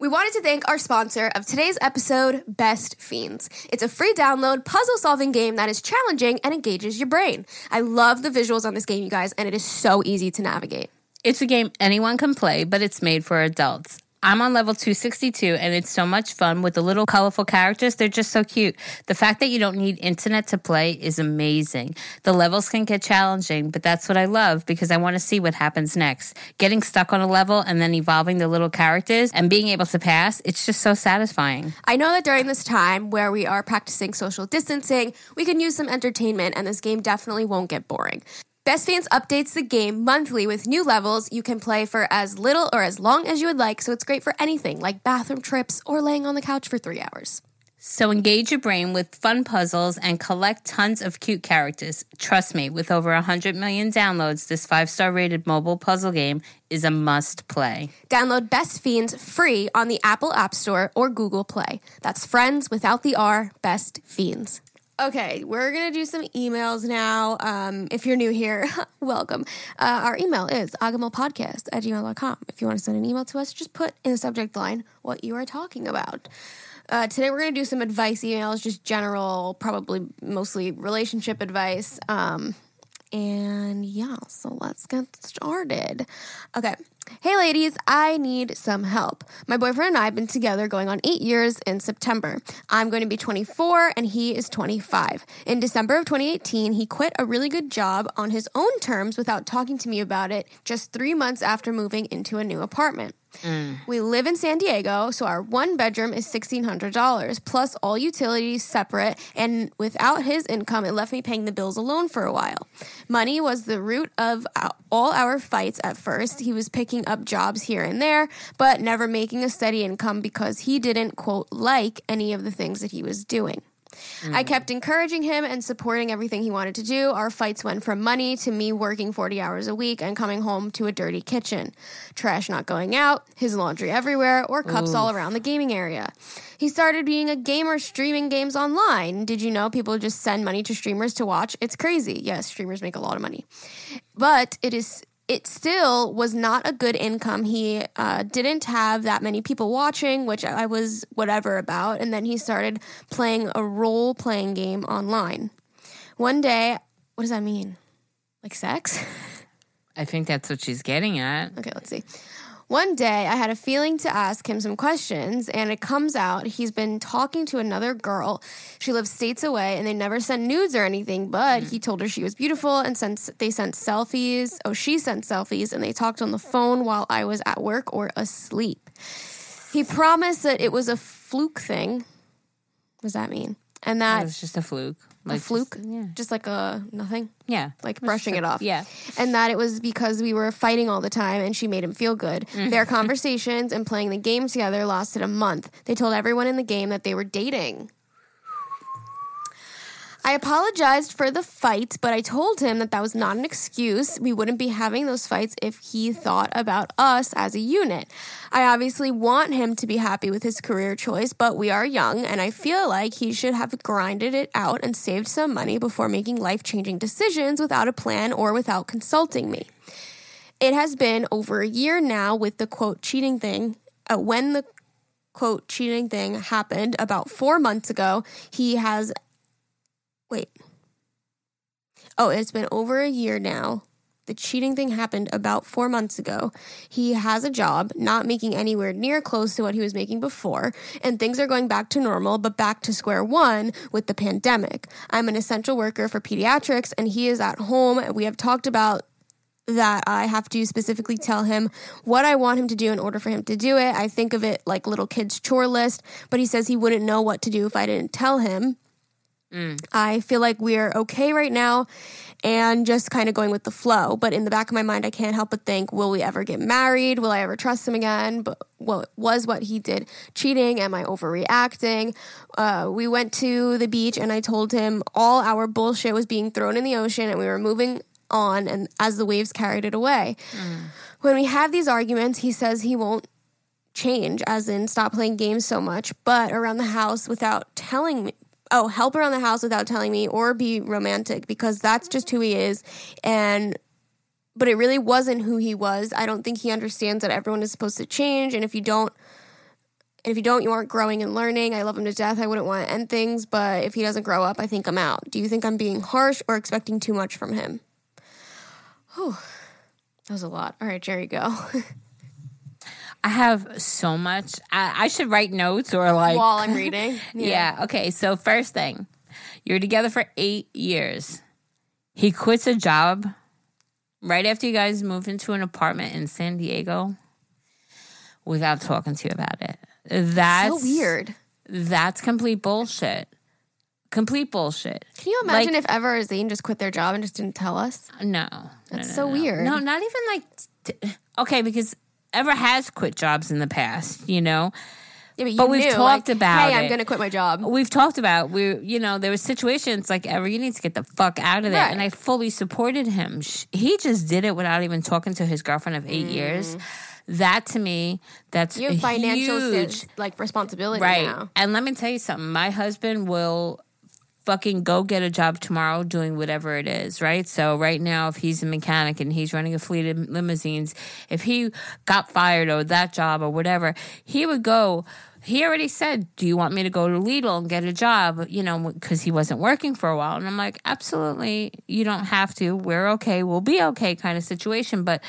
We wanted to thank our sponsor of today's episode, Best Fiends. It's a free download puzzle solving game that is challenging and engages your brain. I love the visuals on this game, you guys, and it is so easy to navigate. It's a game anyone can play, but it's made for adults. I'm on level 262 and it's so much fun with the little colorful characters. They're just so cute. The fact that you don't need internet to play is amazing. The levels can get challenging, but that's what I love because I want to see what happens next. Getting stuck on a level and then evolving the little characters and being able to pass, it's just so satisfying. I know that during this time where we are practicing social distancing, we can use some entertainment, and this game definitely won't get boring. Best Fiends updates the game monthly with new levels you can play for as little or as long as you would like, so it's great for anything like bathroom trips or laying on the couch for three hours. So engage your brain with fun puzzles and collect tons of cute characters. Trust me, with over 100 million downloads, this five star rated mobile puzzle game is a must play. Download Best Fiends free on the Apple App Store or Google Play. That's friends without the R, Best Fiends. Okay, we're gonna do some emails now. Um, if you're new here, welcome. Uh, our email is agahmilpodcast at gmail.com. If you want to send an email to us, just put in the subject line what you are talking about. Uh, today we're gonna do some advice emails, just general, probably mostly relationship advice. Um, and yeah, so let's get started. Okay. Hey ladies, I need some help. My boyfriend and I have been together going on eight years in September. I'm going to be 24 and he is 25. In December of 2018, he quit a really good job on his own terms without talking to me about it just three months after moving into a new apartment. Mm. We live in San Diego, so our one bedroom is $1,600 plus all utilities separate. And without his income, it left me paying the bills alone for a while. Money was the root of all our fights at first. He was picking up jobs here and there, but never making a steady income because he didn't, quote, like any of the things that he was doing. I mm. kept encouraging him and supporting everything he wanted to do. Our fights went from money to me working 40 hours a week and coming home to a dirty kitchen. Trash not going out, his laundry everywhere, or cups all around the gaming area. He started being a gamer streaming games online. Did you know people just send money to streamers to watch? It's crazy. Yes, streamers make a lot of money. But it is it still was not a good income. He uh, didn't have that many people watching, which I was whatever about. And then he started playing a role playing game online. One day, what does that mean? Like sex? I think that's what she's getting at. Okay, let's see. One day, I had a feeling to ask him some questions, and it comes out he's been talking to another girl. She lives states away, and they never sent nudes or anything, but he told her she was beautiful, and since they sent selfies, oh, she sent selfies, and they talked on the phone while I was at work or asleep. He promised that it was a fluke thing. What does that mean? And It that was just a fluke. a Like fluke, just- yeah. just like a nothing Yeah. like brushing just it a- off. Yeah. And that it was because we were fighting all the time and she made him feel good. Mm. Their conversations and playing the game together lasted a month. They told everyone in the game that they were dating. I apologized for the fight, but I told him that that was not an excuse. We wouldn't be having those fights if he thought about us as a unit. I obviously want him to be happy with his career choice, but we are young, and I feel like he should have grinded it out and saved some money before making life changing decisions without a plan or without consulting me. It has been over a year now with the quote cheating thing. Uh, when the quote cheating thing happened about four months ago, he has wait. Oh, it's been over a year now. The cheating thing happened about four months ago. He has a job, not making anywhere near close to what he was making before, and things are going back to normal, but back to square one with the pandemic. I'm an essential worker for pediatrics, and he is at home. We have talked about that I have to specifically tell him what I want him to do in order for him to do it. I think of it like little kids' chore list, but he says he wouldn't know what to do if I didn't tell him. I feel like we're okay right now and just kind of going with the flow. But in the back of my mind, I can't help but think, will we ever get married? Will I ever trust him again? But what was what he did cheating? Am I overreacting? Uh, we went to the beach and I told him all our bullshit was being thrown in the ocean and we were moving on and as the waves carried it away. When we have these arguments, he says he won't change, as in stop playing games so much, but around the house without telling me. Oh, help around the house without telling me, or be romantic because that's just who he is. And, but it really wasn't who he was. I don't think he understands that everyone is supposed to change. And if you don't, and if you don't, you aren't growing and learning. I love him to death. I wouldn't want to end things, but if he doesn't grow up, I think I'm out. Do you think I'm being harsh or expecting too much from him? Whew. That was a lot. All right, Geri, go. I have so much. I, I should write notes or like. While I'm reading. yeah. Okay. So, first thing, you're together for eight years. He quits a job right after you guys move into an apartment in San Diego without talking to you about it. That's so weird. That's complete bullshit. Complete bullshit. Can you imagine Like- if Ever Zane just quit their job and just didn't tell us? No. That's no, so no, no. weird. No, not even like. T- okay, because Ever has quit jobs in the past, you know? Yeah, but, But we've knew, talked like, about Hey, I'm going to quit my job. we've talked about we you know there were situations like Ever you need to get the fuck out of there Right. and i fully supported him he just did it without even talking to his girlfriend of eight years mm-hmm. that to me that's your financial huge, like responsibility right now. and let me tell you something my husband will fucking go get a job tomorrow doing whatever it is right so right now if he's a mechanic and he's running a fleet of limousines if he got fired or that job or whatever he would go he already said, "Do you want me to go to Lidl and get a job?" You know, because he wasn't working for a while, and I'm like, "Absolutely, you don't have to. We're okay. We'll be okay." Kind of situation, but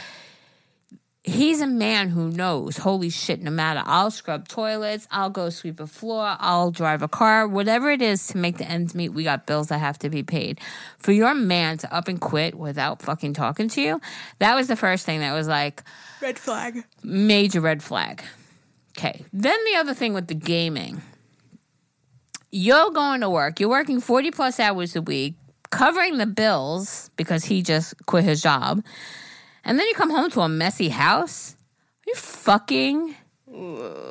he's a man who knows. Holy shit! No matter, I'll scrub toilets, I'll go sweep a floor, I'll drive a car, whatever it is to make the ends meet. We got bills that have to be paid. For your man to up and quit without fucking talking to you, that was the first thing that was like Red flag. major red flag. Okay. Then the other thing with the gaming. You're going to work. You're working 40 plus hours a week, covering the bills because he just quit his job. And then you come home to a messy house. Are you fucking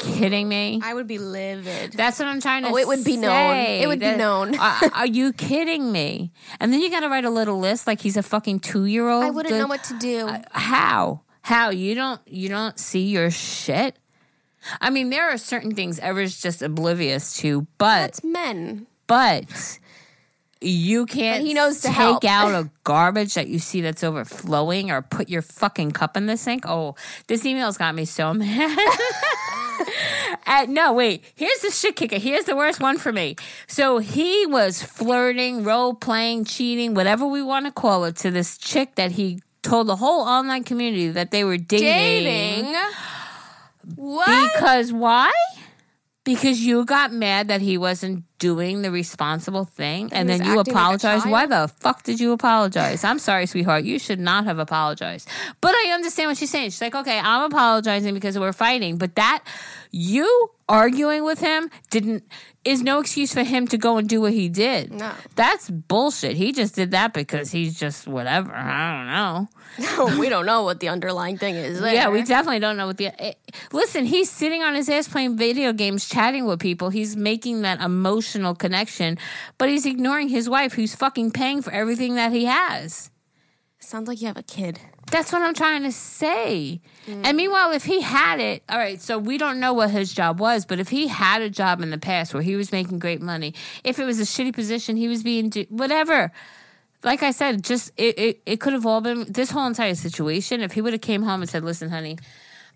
kidding me? I would be livid. That's what I'm trying to Oh, it would be known. say. It would be That- known. are, are you kidding me? And then you got to write a little list like he's a fucking two year old. I wouldn't know what to do. How? How you don't you don't see your shit? I mean, there are certain things Ever's just oblivious to, but That's men. but you can't But he knows to take help. out a garbage that you see that's overflowing or put your fucking cup in the sink. Oh, this email's got me so mad. Uh, no, wait. Here's the shit kicker. Here's the worst one for me. So he was flirting, role playing, cheating, whatever we want to call it, to this chick that he told the whole online community that they were Dating. What? because why? Because you got mad that he wasn't doing the responsible thing and he then you apologize. like a apologized. child? why the fuck did you apologize? I'm sorry, sweetheart. You should not have apologized. But I understand what she's saying. She's like, okay, I'm apologizing because we're fighting. But that, you arguing with him didn't, is no excuse for him to go and do what he did. No. That's bullshit. He just did that because he's just whatever. I don't know. No, we don't know what the underlying thing is. There. Yeah, we definitely don't know what the. eh, listen, he's sitting on his ass playing video games, chatting with people. He's making that emotional connection, but he's ignoring his wife, who's fucking paying for everything that he has. Sounds like you have a kid. That's what I'm trying to say. Mm. And meanwhile, if he had it, all right, so we don't know what his job was, but if he had a job in the past where he was making great money, if it was a shitty position, he was being, do- whatever. Like I said, just it, it, it could have all been this whole entire situation. If he would have came home and said, "Listen, honey,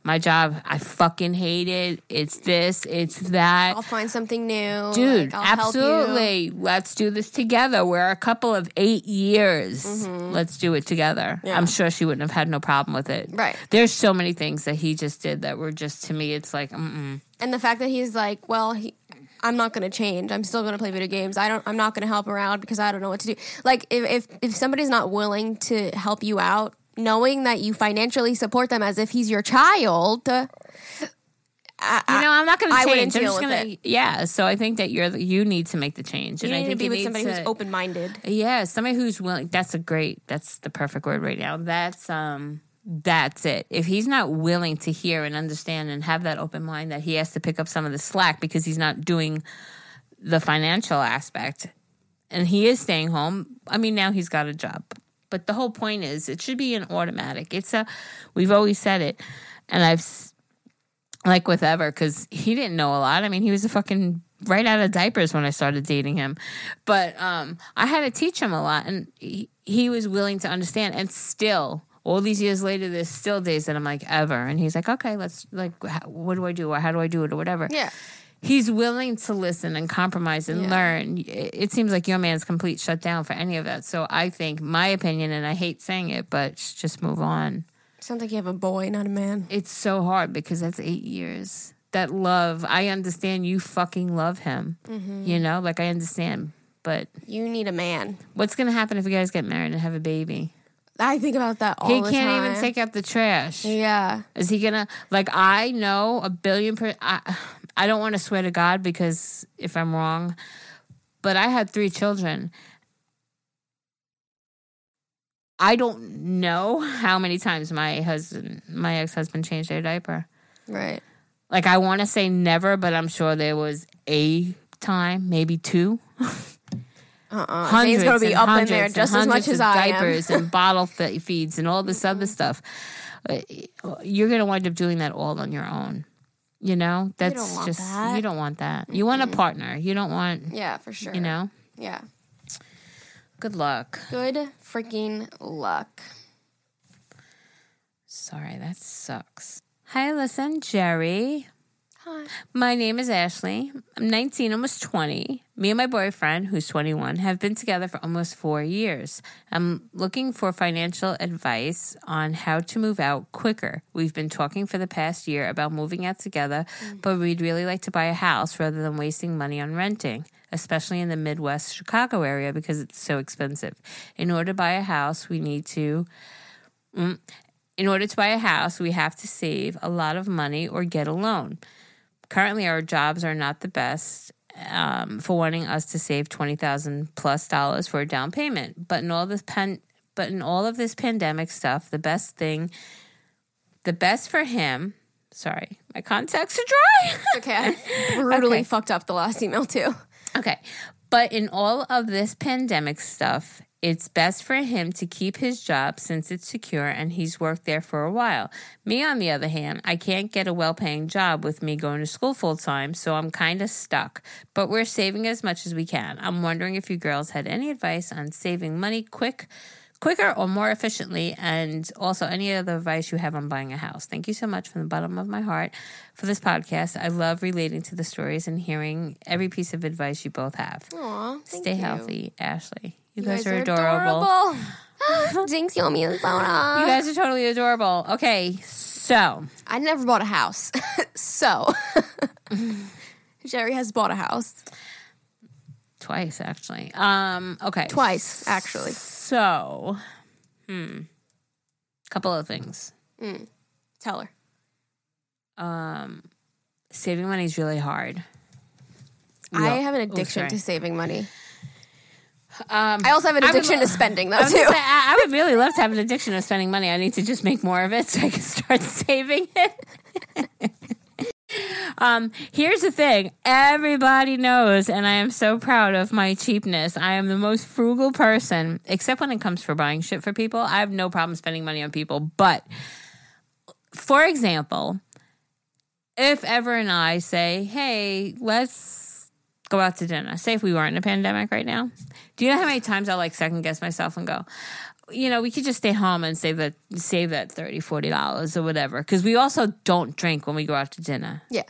my job, I fucking hate it. It's this, it's that." I'll find something new. Dude, Like, I'll help you. absolutely. Let's do this together. We're a couple of eight years. Let's do it together. Mm-hmm. Yeah. I'm sure she wouldn't have had no problem with it. Right. There's so many things that he just did that were just to me. It's like, mm-mm. And the fact that he's like, well, he, I'm not going to change. I'm still going to play video games. I don't. I'm not going to help around because I don't know what to do. Like if if if somebody's not willing to help you out, knowing that you financially support them as if he's your child. I, you know, I'm not going to I change. I'm deal just gonna, yeah. So I think that you're you need to make the change, you and I need to be with somebody to, who's open minded. Yeah, somebody who's willing. That's a great. That's the perfect word right now. That's um. That's it. If he's not willing to hear and understand and have that open mind that he has to pick up some of the slack because he's not doing the financial aspect and he is staying home, I mean, now he's got a job. But the whole point is it should be an automatic. It's a, we've always said it. And I've, like with Ever, because he didn't know a lot. I mean, he was a fucking right out of diapers when I started dating him. But um, I had to teach him a lot, and he, he was willing to understand. And still, all these years later, there's still days that I'm like, Ever. And he's like, okay, let's, like, what do I do? Or how do I do it? Or whatever. Yeah. He's willing to listen and compromise and Yeah. learn. It seems like your man's complete shutdown for any of that. So I think, my opinion, and I hate saying it, but just move on Sounds like you have a boy, not a man. it's so hard because that's eight years. That love, I understand you fucking love him. Mm-hmm. You know, like I understand. But You need a man. what's going to happen if you guys get married and have a baby? I think about that all he the can't even take out the trash. Yeah. Is he gonna like? I know a billion per. I, I don't want to swear to God because if I'm wrong, but I had three children. I don't know how many times my husband, my ex husband, changed their diaper. Right. Like I want to say never, but I'm sure there was a time, maybe two. Uh-uh. Hundreds gonna be up in there just as much as of I diapers and bottle feeds and all this other stuff. Uh, You're gonna wind up doing that all on your own. You know, that's don't just that. you don't want that. You want a partner. You don't want. Yeah, for sure. you know. Yeah. Good luck. Good freaking luck. Sorry, that sucks. Hi, listen, Geri. Hi. My name is Ashley. I'm 19, almost 20. Me and my boyfriend, who's 21, have been together for almost four years. I'm looking for financial advice on how to move out quicker. We've been talking for the past year about moving out together, mm. but we'd really like to buy a house rather than wasting money on renting, especially in the Midwest Chicago area because it's so expensive. In order to buy a house, we need to mm, in order to buy a house, we have to save a lot of money or get a loan. Currently, our jobs are not the best um, for wanting us to save twenty thousand plus dollars for a down payment. But in all this pan, but in all of this pandemic stuff, the best thing, the best for him, Sorry, my contacts are dry. Okay, I brutally Okay. fucked up the last email too. Okay. But in all of this pandemic stuff, it's best for him to keep his job since it's secure and he's worked there for a while. Me, on the other hand, I can't get a well paying job with me going to school full time, so I'm kind of stuck. But we're saving as much as we can. I'm wondering if you girls had any advice on saving money quick. Quicker or more efficiently, and also any other advice you have on buying a house. Thank you so much from the bottom of my heart for this podcast. I love relating to the stories and hearing every piece of advice you both have. Aw, thank Stay you. healthy, Ashley. You, You guys, are adorable. adorable. Jinx, you owe me a soda. You guys are totally adorable. Okay, so I never bought a house, so Geri has bought a house twice actually. Um, okay, twice, actually. So, hmm, couple of things. Tell her. Um, saving money is really hard. I have an oh, addiction sorry. to saving money. Um, I also have an I would addiction to spending though I, too. say, I, I would really love to have an addiction to spending money. I need to just make more of it so I can start saving it. um, here's the thing everybody knows, and I am so proud of my cheapness. I am the most frugal person, except when it comes for buying shit for people. I have no problem spending money on people. But for example, if Ever and I say, hey, let's go out to dinner, say if we weren't in a pandemic right now, do you know how many times I'll like second guess myself and go, you know, we could just stay home and save that save that 30 40 dollars or whatever because we also don't drink when we go out to dinner. yeah.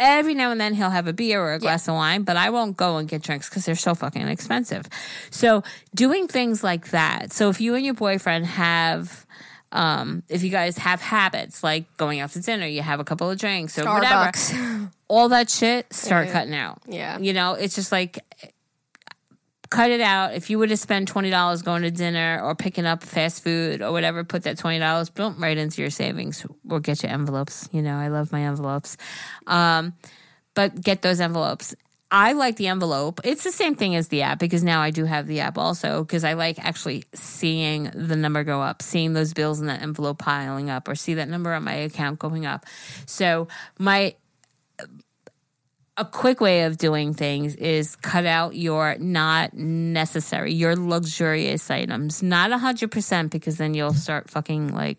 Every now and then he'll have a beer or a glass of wine, but I won't go and get drinks because they're so fucking expensive. So doing things like that. So if you and your boyfriend have um, if you guys have habits like going out to dinner, you have a couple of drinks or whatever, all that shit, start Yeah. cutting out. Yeah. You know, it's just like cut it out. If you were to spend twenty dollars going to dinner or picking up fast food or whatever, put that twenty dollars boom right into your savings or get your envelopes. You know, I love my envelopes. Um, but get those envelopes. I like the envelope. It's the same thing as the app because now I do have the app also because I like actually seeing the number go up, seeing those bills in that envelope piling up, or see that number on my account going up. So my a quick way of doing things is cut out your not necessary, your luxurious items. Not a hundred percent because then you'll start fucking like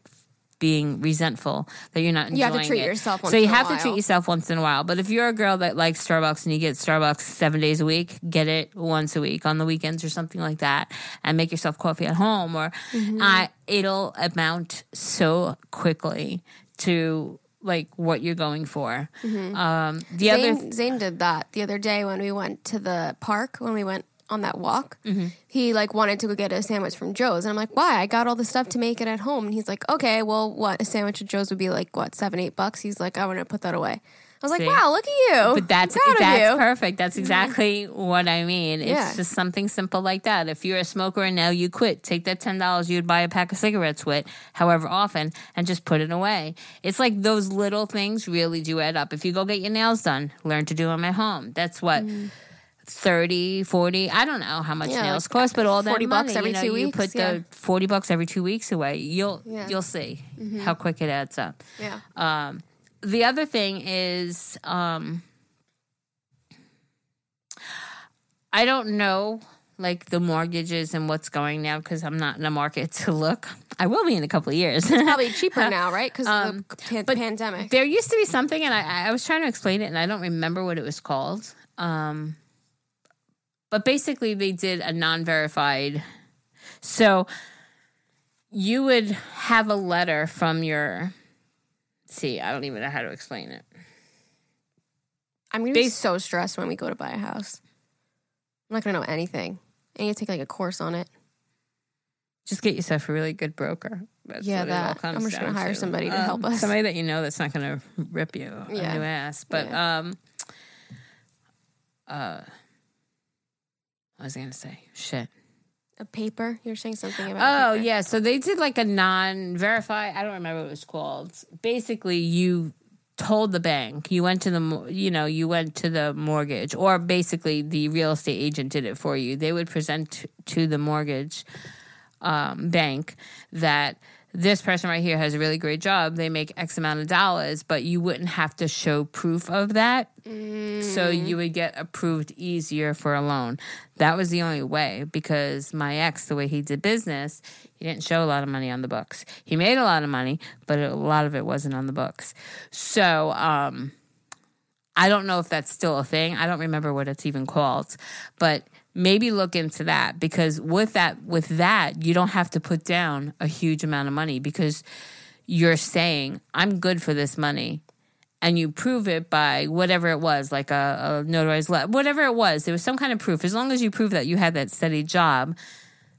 being resentful that you're not enjoying You have to treat it. yourself once so you have to treat yourself once in a while. But if you're a girl that likes Starbucks and you get Starbucks seven days a week, get it once a week on the weekends or something like that, and make yourself coffee at home. Or Mm-hmm. uh, it'll amount so quickly to like what you're going for. Um, the other Zane, Zane did that the other day when we went to the park when we went on that walk. Mm-hmm. He like wanted to go get a sandwich from Joe's, and I'm like, "Why? I got all the stuff to make it at home." And he's like, "Okay, well, what a sandwich at Joe's would be like what seven, eight bucks?" He's like, "I want to put that away." I was like, See? "Wow, look at you!" But that's I'm proud of that's. Mm-hmm. perfect. That's exactly what I mean. It's Yeah. just something simple like that. If you're a smoker and now you quit, take that ten dollars you'd buy a pack of cigarettes with, however often, and just put it away. It's like those little things really do add up. If you go get your nails done, learn to do them at home. That's what. 30 40 i don't know how much. Yeah, nails like cost but all that 40 money, bucks every you know, two you weeks, put yeah. the 40 bucks every two weeks away you'll Yeah. Mm-hmm. you'll see how quick it adds up Yeah, um, the other thing is, um, I don't know like the mortgages and what's going now because I'm not in the market to look. I will be in a couple of years. probably cheaper now, right? Because of Um, the pan- but pandemic. there used to be something, and I, I was trying to explain it, and I don't remember what it was called. Um, but basically, they did a non-verified. So you would have a letter from your. See, I don't even know how to explain it. I'm gonna be bas- so stressed when we go to buy a house. I'm not gonna know anything. I need to take like a course on it. Just get yourself a really good broker. That's Yeah, what it all that. comes I'm just gonna down hire somebody to help us. Somebody that you know that's not going to rip you Yeah. on your ass. But um, uh, what was going to say? Shit. A paper? You're saying something about? Oh yeah, so they did like a non-verify. I don't remember what it was called. Basically, you told the bank you went to the you know you went to the mortgage, or basically the real estate agent did it for you. They would present to the mortgage um, bank that this person right here has a really great job. They make X amount of dollars, but you wouldn't have to show proof of that. So you would get approved easier for a loan. That was the only way because my ex, the way he did business, he didn't show a lot of money on the books. He made a lot of money, but a lot of it wasn't on the books. So, um, I don't know if that's still a thing. I don't remember what it's even called, but maybe look into that because with that with that you don't have to put down a huge amount of money because you're saying I'm good for this money. And you prove it by whatever it was like a, a notarized letter whatever it was there was some kind of proof. As long as you prove that you had that steady job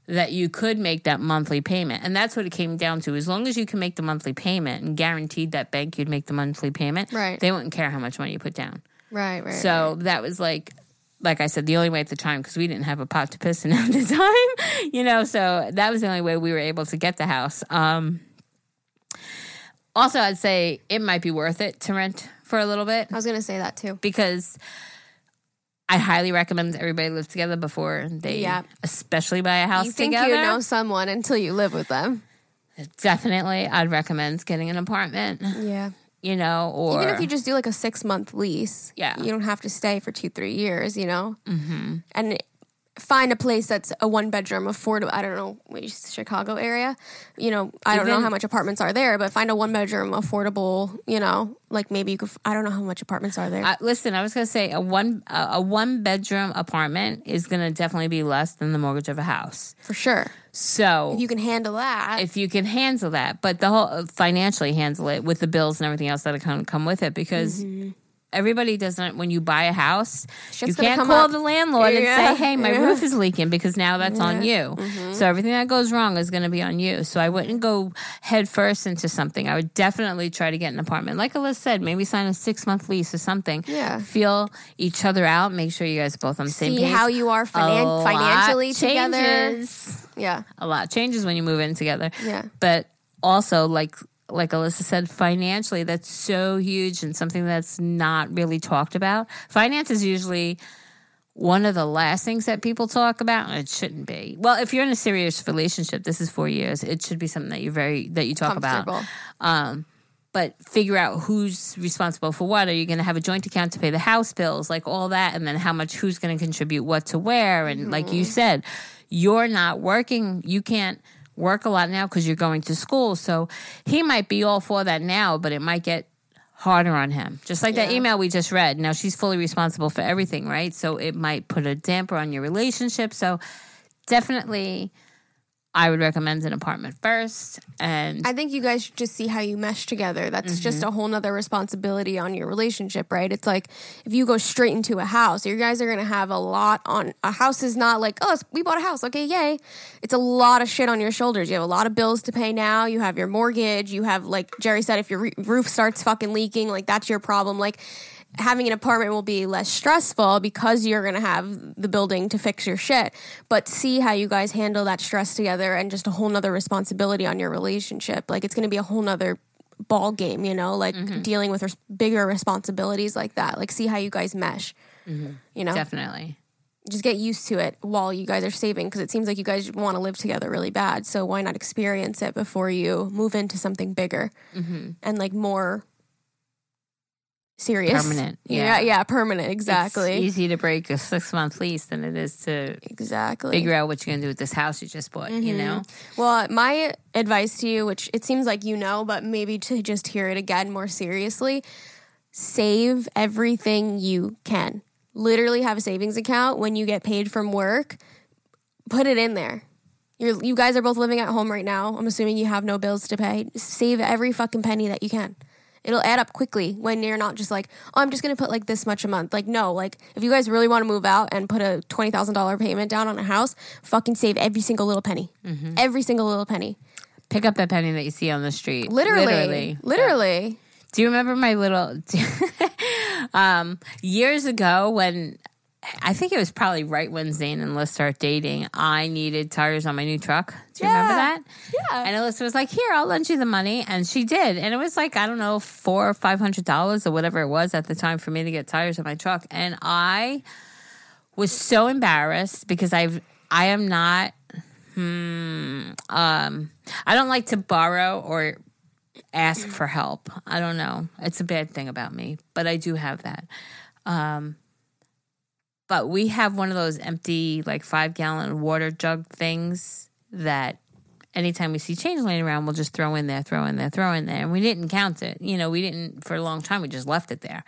that you could make that monthly payment. And that's what it came down to. As long as you can make the monthly payment and guaranteed that bank you'd make the monthly payment Right. they wouldn't care how much money you put down. Right, right. so that was like, like I said, the only way at the time because we didn't have a pot to piss in at the time, you know. So that was the only way we were able to get the house. Um, also, I'd say it might be worth it to rent for a little bit I was gonna say that too. because I highly recommend everybody live together before they, Yeah. especially buy a house You think together. you know someone until you live with them. Definitely, I'd recommend getting an apartment. Yeah. You know, or Even if you just do like a six month lease, Yeah. you don't have to stay for two, three years, you know? Mm-hmm. And find a place that's a one bedroom affordable. I don't know, Chicago area. You know, I don't know how much apartments are there, but find a one bedroom affordable, you know, like maybe you could, I don't know how much apartments are there. Uh, listen, I was gonna say a one a, a one bedroom apartment is gonna definitely be less than the mortgage of a house. for sure. So if You can handle that. if you can handle that, but the whole uh, financially handle it with the bills and everything else that come come with it, because everybody doesn't. When you buy a house, Mm-hmm. Shit's you can't call up. the landlord and say, "Hey, my yeah. Mm-hmm. roof is leaking," because now that's on you. So everything that goes wrong is going to be on you. So I wouldn't go head first into something. I would definitely try to get an apartment, like Alyssa said, maybe sign a six month lease or something. Yeah. feel each other out. Make sure you guys are both on the same See page. how you are finan- financially together. Yeah. a lot changes when you move in together. Yeah. But also like like Alyssa said, financially that's so huge and something that's not really talked about. Finance is usually one of the last things that people talk about, and it shouldn't be. Well, if you're in a serious relationship, this is four years. It should be something that you're very that you talk about. Um, but figure out who's responsible for what. Are you going to have a joint account to pay the house bills, like all that, and then how much who's going to contribute what to where, and like you said, you're not working. You can't work a lot now because you're going to school. So he might be all for that now, but it might get harder on him. Just like that email we just read. Now she's fully responsible for everything, right? So it might put a damper on your relationship. So definitely I would recommend an apartment first and I think you guys should just see how you mesh together. That's mm-hmm. just a whole nother responsibility on your relationship, right? It's like if you go straight into a house, you guys are gonna have a lot on a house is not like, oh, we bought a house, okay, yay. It's a lot of shit on your shoulders. You have a lot of bills to pay now. You have your mortgage. You have like Geri said, if your re- roof starts fucking leaking, like that's your problem. Like having an apartment will be less stressful because you're going to have the building to fix your shit. But see how you guys handle that stress together and just a whole nother responsibility on your relationship. Like it's going to be a whole nother ball game, you know, like mm-hmm. dealing with res- bigger responsibilities like that. Like see how you guys mesh, mm-hmm. you know, definitely. just get used to it while you guys are saving because it seems like you guys want to live together really bad. So why not experience it before you move into something bigger mm-hmm. and like more serious, Permanent, Yeah, yeah. yeah, permanent. Exactly, It's easy to break a six month lease than it is to exactly. figure out what you're gonna do with this house you just bought, you mm-hmm. know? Well, my advice to you, which it seems like you know, but maybe to just hear it again more seriously, save everything you can. Literally have a savings account when you get paid from work. Put it in there. You're, you guys are both living at home right now. I'm assuming you have no bills to pay. Save every fucking penny that you can. It'll add up quickly when you're not just like, oh, I'm just gonna put like this much a month. Like, no, like if you guys really want to move out and put a twenty thousand dollar payment down on a house, fucking save every single little penny, every single little penny. Pick up that penny that you see on the street. Literally, Literally. literally. Do you remember my little um years ago when I think it was probably right when Zane and Liss start dating, I needed tires on my new truck. Do you remember that? Yeah. And Alyssa was like, Here, I'll lend you the money. And she did. And it was like, I don't know, four or five hundred dollars or whatever it was at the time for me to get tires on my truck. And I was so embarrassed because I've I am not Hmm. Um, I don't like to borrow or ask for help. I don't know. It's a bad thing about me, but I do have that. Um, but we have one of those empty, like five gallon water jug things that anytime we see change laying around, we'll just throw in there, throw in there, throw in there. And we didn't count it. You know, we didn't for a long time. We just left it there.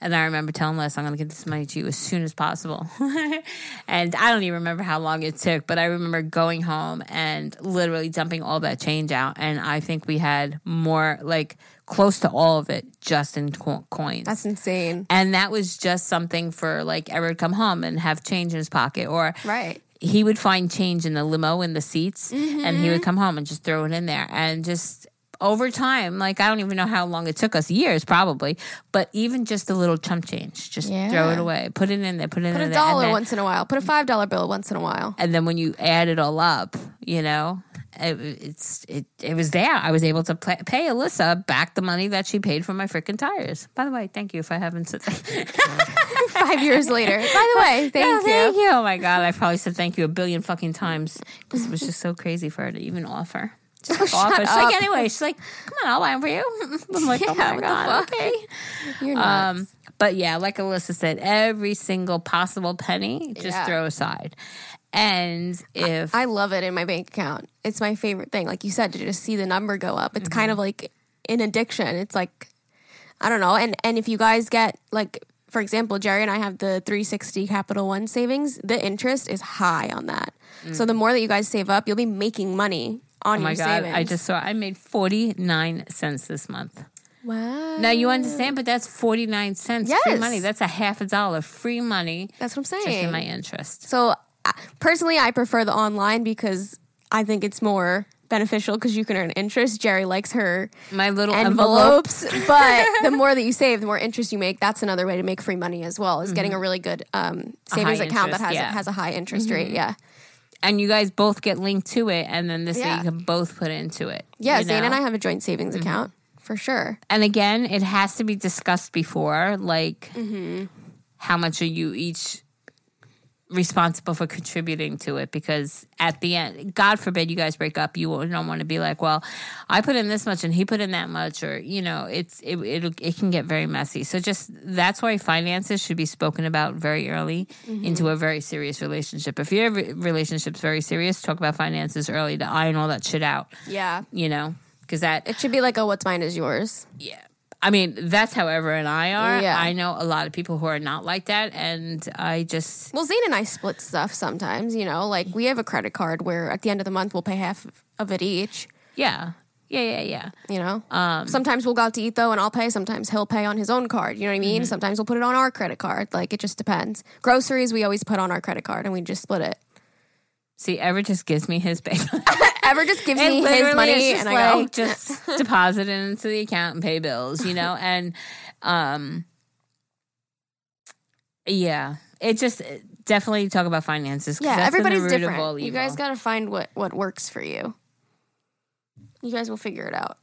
And I remember telling Les, I'm going to get this money to you as soon as possible. and I don't even remember how long it took, but I remember going home and literally dumping all that change out. And I think we had more, like close to all of it, just in co- coins. That's insane. and that was just something for like Eric would come home and have change in his pocket or Right. he would find change in the limo in the seats mm-hmm. and he would come home and just throw it in there and just over time like i don't even know how long it took us years probably but even just a little chump change just throw it away put it in there put it Put in a there dollar then, once in a while. Put a five dollar bill once in a while. and then when you add it all up you know it, it's it, it was there i was able to pay, pay alyssa back the money that she paid for my freaking tires by the way thank you if i haven't said Five years later. By the way, thank Yeah, you. thank you oh my god i probably said thank you a billion fucking times because it was just so crazy for her to even offer just offer. She's up. like, anyway, she's like, come on, I'll buy them for you. I'm like, Yeah, oh my god, fuck? okay. You're nuts. Um, but yeah, like Alyssa said, every single possible penny, just Yeah. throw aside. And if I love it in my bank account. It's my favorite thing. Like you said, to just see the number go up. It's Mm-hmm. kind of like an addiction. It's like I don't know. And and if you guys get like for example, Geri and I have the 360 Capital One savings, the interest is high on that. So the more that you guys save up, you'll be making money on Mm. oh my your god, savings. I just saw I made forty nine cents this month. wow. Now you understand, but that's forty nine cents free money. That's a half a dollar free money That's what I'm saying. just in my interest. So personally, I prefer the online because I think it's more beneficial because you can earn interest. Geri likes her My little envelope. envelopes, but the more that you save, the more interest you make. That's another way to make free money as well. Is getting a really good um, savings account that has yeah. has a high interest rate. Yeah, and you guys both get linked to it, and then this way you can both put into it. yeah. you Zane and? I have a joint savings account for sure. and again, it has to be discussed before, like Mm-hmm. how much are you each responsible for contributing to it? Because at the end, God forbid you guys break up, you don't want to be like, well, I put in this much and he put in that much, or you know, it's it it, it can get very messy. So just that's why finances should be spoken about very early Mm-hmm. into a very serious relationship. If your relationship's very serious, talk about finances early to iron all that shit out. Yeah, You know, because that it should be like a what's mine is yours. yeah. I mean, that's how Ever and I are. Yeah. I know a lot of people who are not like that. And I just, Well, Zane and I split stuff sometimes. You know, like we have a credit card where at the end of the month we'll pay half of it each. yeah. Yeah, yeah, yeah. You know, Um, sometimes we'll go out to eat though, and I'll pay. Sometimes he'll pay on his own card. You know what I Mm-hmm. mean? Sometimes we'll put it on our credit card. Like it just depends. Groceries we always put on our credit card, and we just split it. See, Ever just gives me his pay. Ever just gives It me his money, and I go, like, just deposit it into the account and pay bills, you know? And, um, yeah, it just definitely talk about finances. yeah, that's been the everybody's different. You guys got to find what what works for you. You guys will figure it out.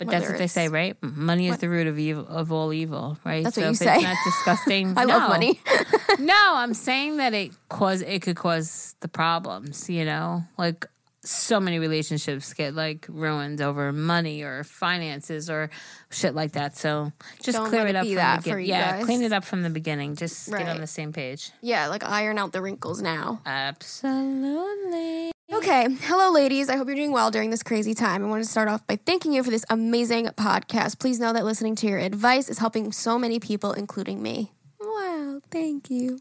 But that's what they say, right? Money is the root of evil of all evil, right? That's so what you if say. it's not disgusting. I love money. no, I'm saying that it cause it could cause the problems, you know? Like so many relationships get like ruined over money or finances or shit like that. So just Don't clear it up from that the for beginning. Yeah, guys. clean it up from the beginning. Just get on the same page. yeah, like iron out the wrinkles now. Absolutely. Okay. Hello, ladies. I hope you're doing well during this crazy time. I wanted to start off by thanking you for this amazing podcast. Please know that listening to your advice is helping so many people, including me. Wow. Thank you.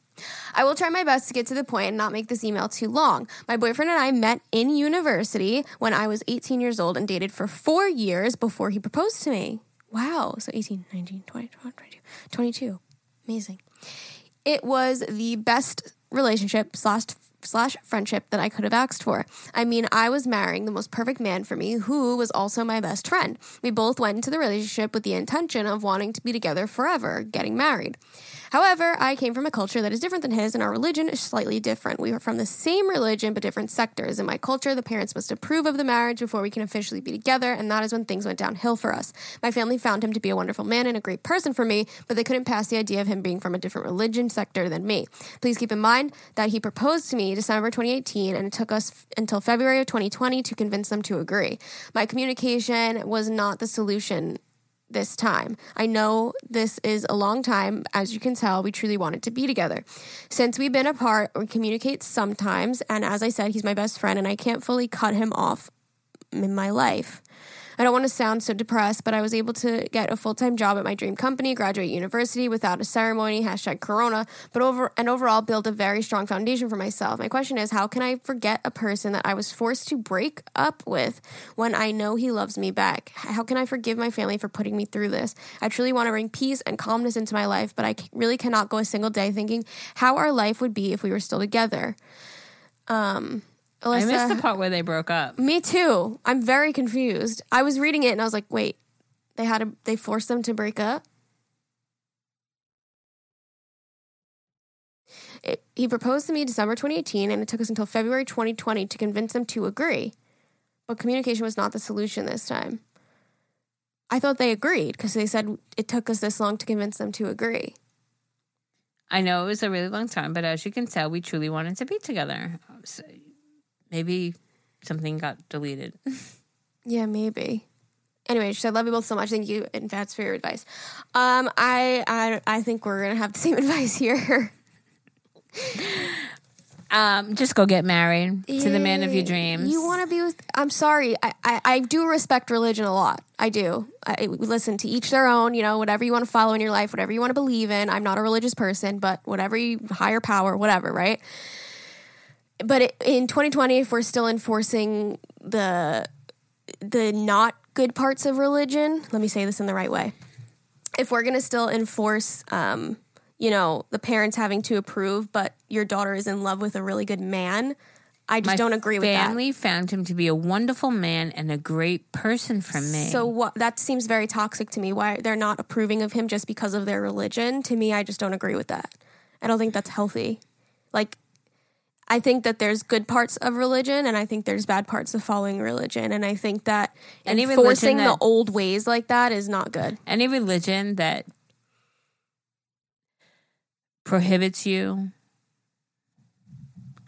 I will try my best to get to the point and not make this email too long. My boyfriend and I met in university when I was 18 years old and dated for four years before he proposed to me. Wow. So 18, 19, 20, 21, 22, 22. Amazing. It was the best relationship slash slash friendship that I could have asked for. I mean, I was marrying the most perfect man for me, who was also my best friend. We both went into the relationship with the intention of wanting to be together forever, getting married. However, I came from a culture that is different than his, and our religion is slightly different. We were from the same religion but different sectors. In my culture, the parents must approve of the marriage before we can officially be together, and that is when things went downhill for us. My family found him to be a wonderful man and a great person for me, but they couldn't pass the idea of him being from a different religion sector than me. Please keep in mind that he proposed to me December 2018, and it took us f- until February of 2020 to convince them to agree. My communication was not the solution this time. I know this is a long time. As you can tell, we truly wanted to be together. Since we've been apart, we communicate sometimes, and as I said, he's my best friend, and I can't fully cut him off in my life. I don't want to sound so depressed, but I was able to get a full time job at my dream company, graduate university without a ceremony, hashtag Corona, but over and overall build a very strong foundation for myself. My question is, how can I forget a person that I was forced to break up with when I know he loves me back? How can I forgive my family for putting me through this? I truly want to bring peace and calmness into my life, but I really cannot go a single day thinking how our life would be if we were still together. Um, I missed the part where they broke up. me too. I'm very confused. I was reading it and I was like, wait, they had to they forced them to break up? It, he proposed to me December 2018 and it took us until February 2020 to convince them to agree. But communication was not the solution this time. I thought they agreed because they said it took us this long to convince them to agree. I know it was a really long time, but as you can tell, we truly wanted to be together. So maybe something got deleted. Yeah, maybe. Anyway, she said, "Love you both so much. Thank you, and that's for your advice." Um, I, I, I think we're gonna have the same advice here. Um, just go get married to the man of your dreams. You want to be with? I'm sorry. I, I, I do respect religion a lot. I do. I listen to each their own. You know, whatever you want to follow in your life, whatever you want to believe in. I'm not a religious person, but whatever you higher power, whatever, right? But it, in 2020, if we're still enforcing the the not good parts of religion, let me say this in the right way. If we're gonna still enforce, um, you know, the parents having to approve, but your daughter is in love with a really good man, I just My don't agree with that. family found him to be a wonderful man and a great person for me. So what that seems very toxic to me. Why they're not approving of him just because of their religion? To me, I just don't agree with that. I don't think that's healthy. Like I think that there's good parts of religion and I think there's bad parts of following religion and I think that Any enforcing the old ways like that is not good. any religion that prohibits you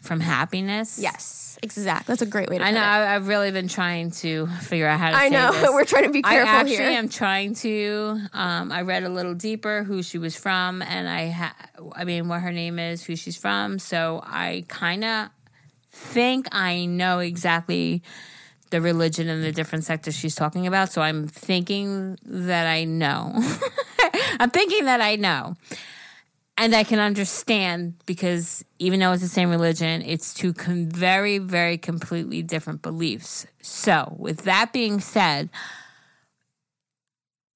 from happiness. Yes, exactly. That's a great way to I know. it. I, I've really been trying to figure out how to. I know. this. We're trying to be I careful actually here. am trying to. Um, I read a little deeper who she was from, and I, ha- I mean, what her name is, who she's from. So I kind of think I know exactly the religion and the different sectors she's talking about. So I'm thinking that I know. I'm thinking that I know. And I can understand because even though it's the same religion, it's two com- very, very completely different beliefs. So, with that being said,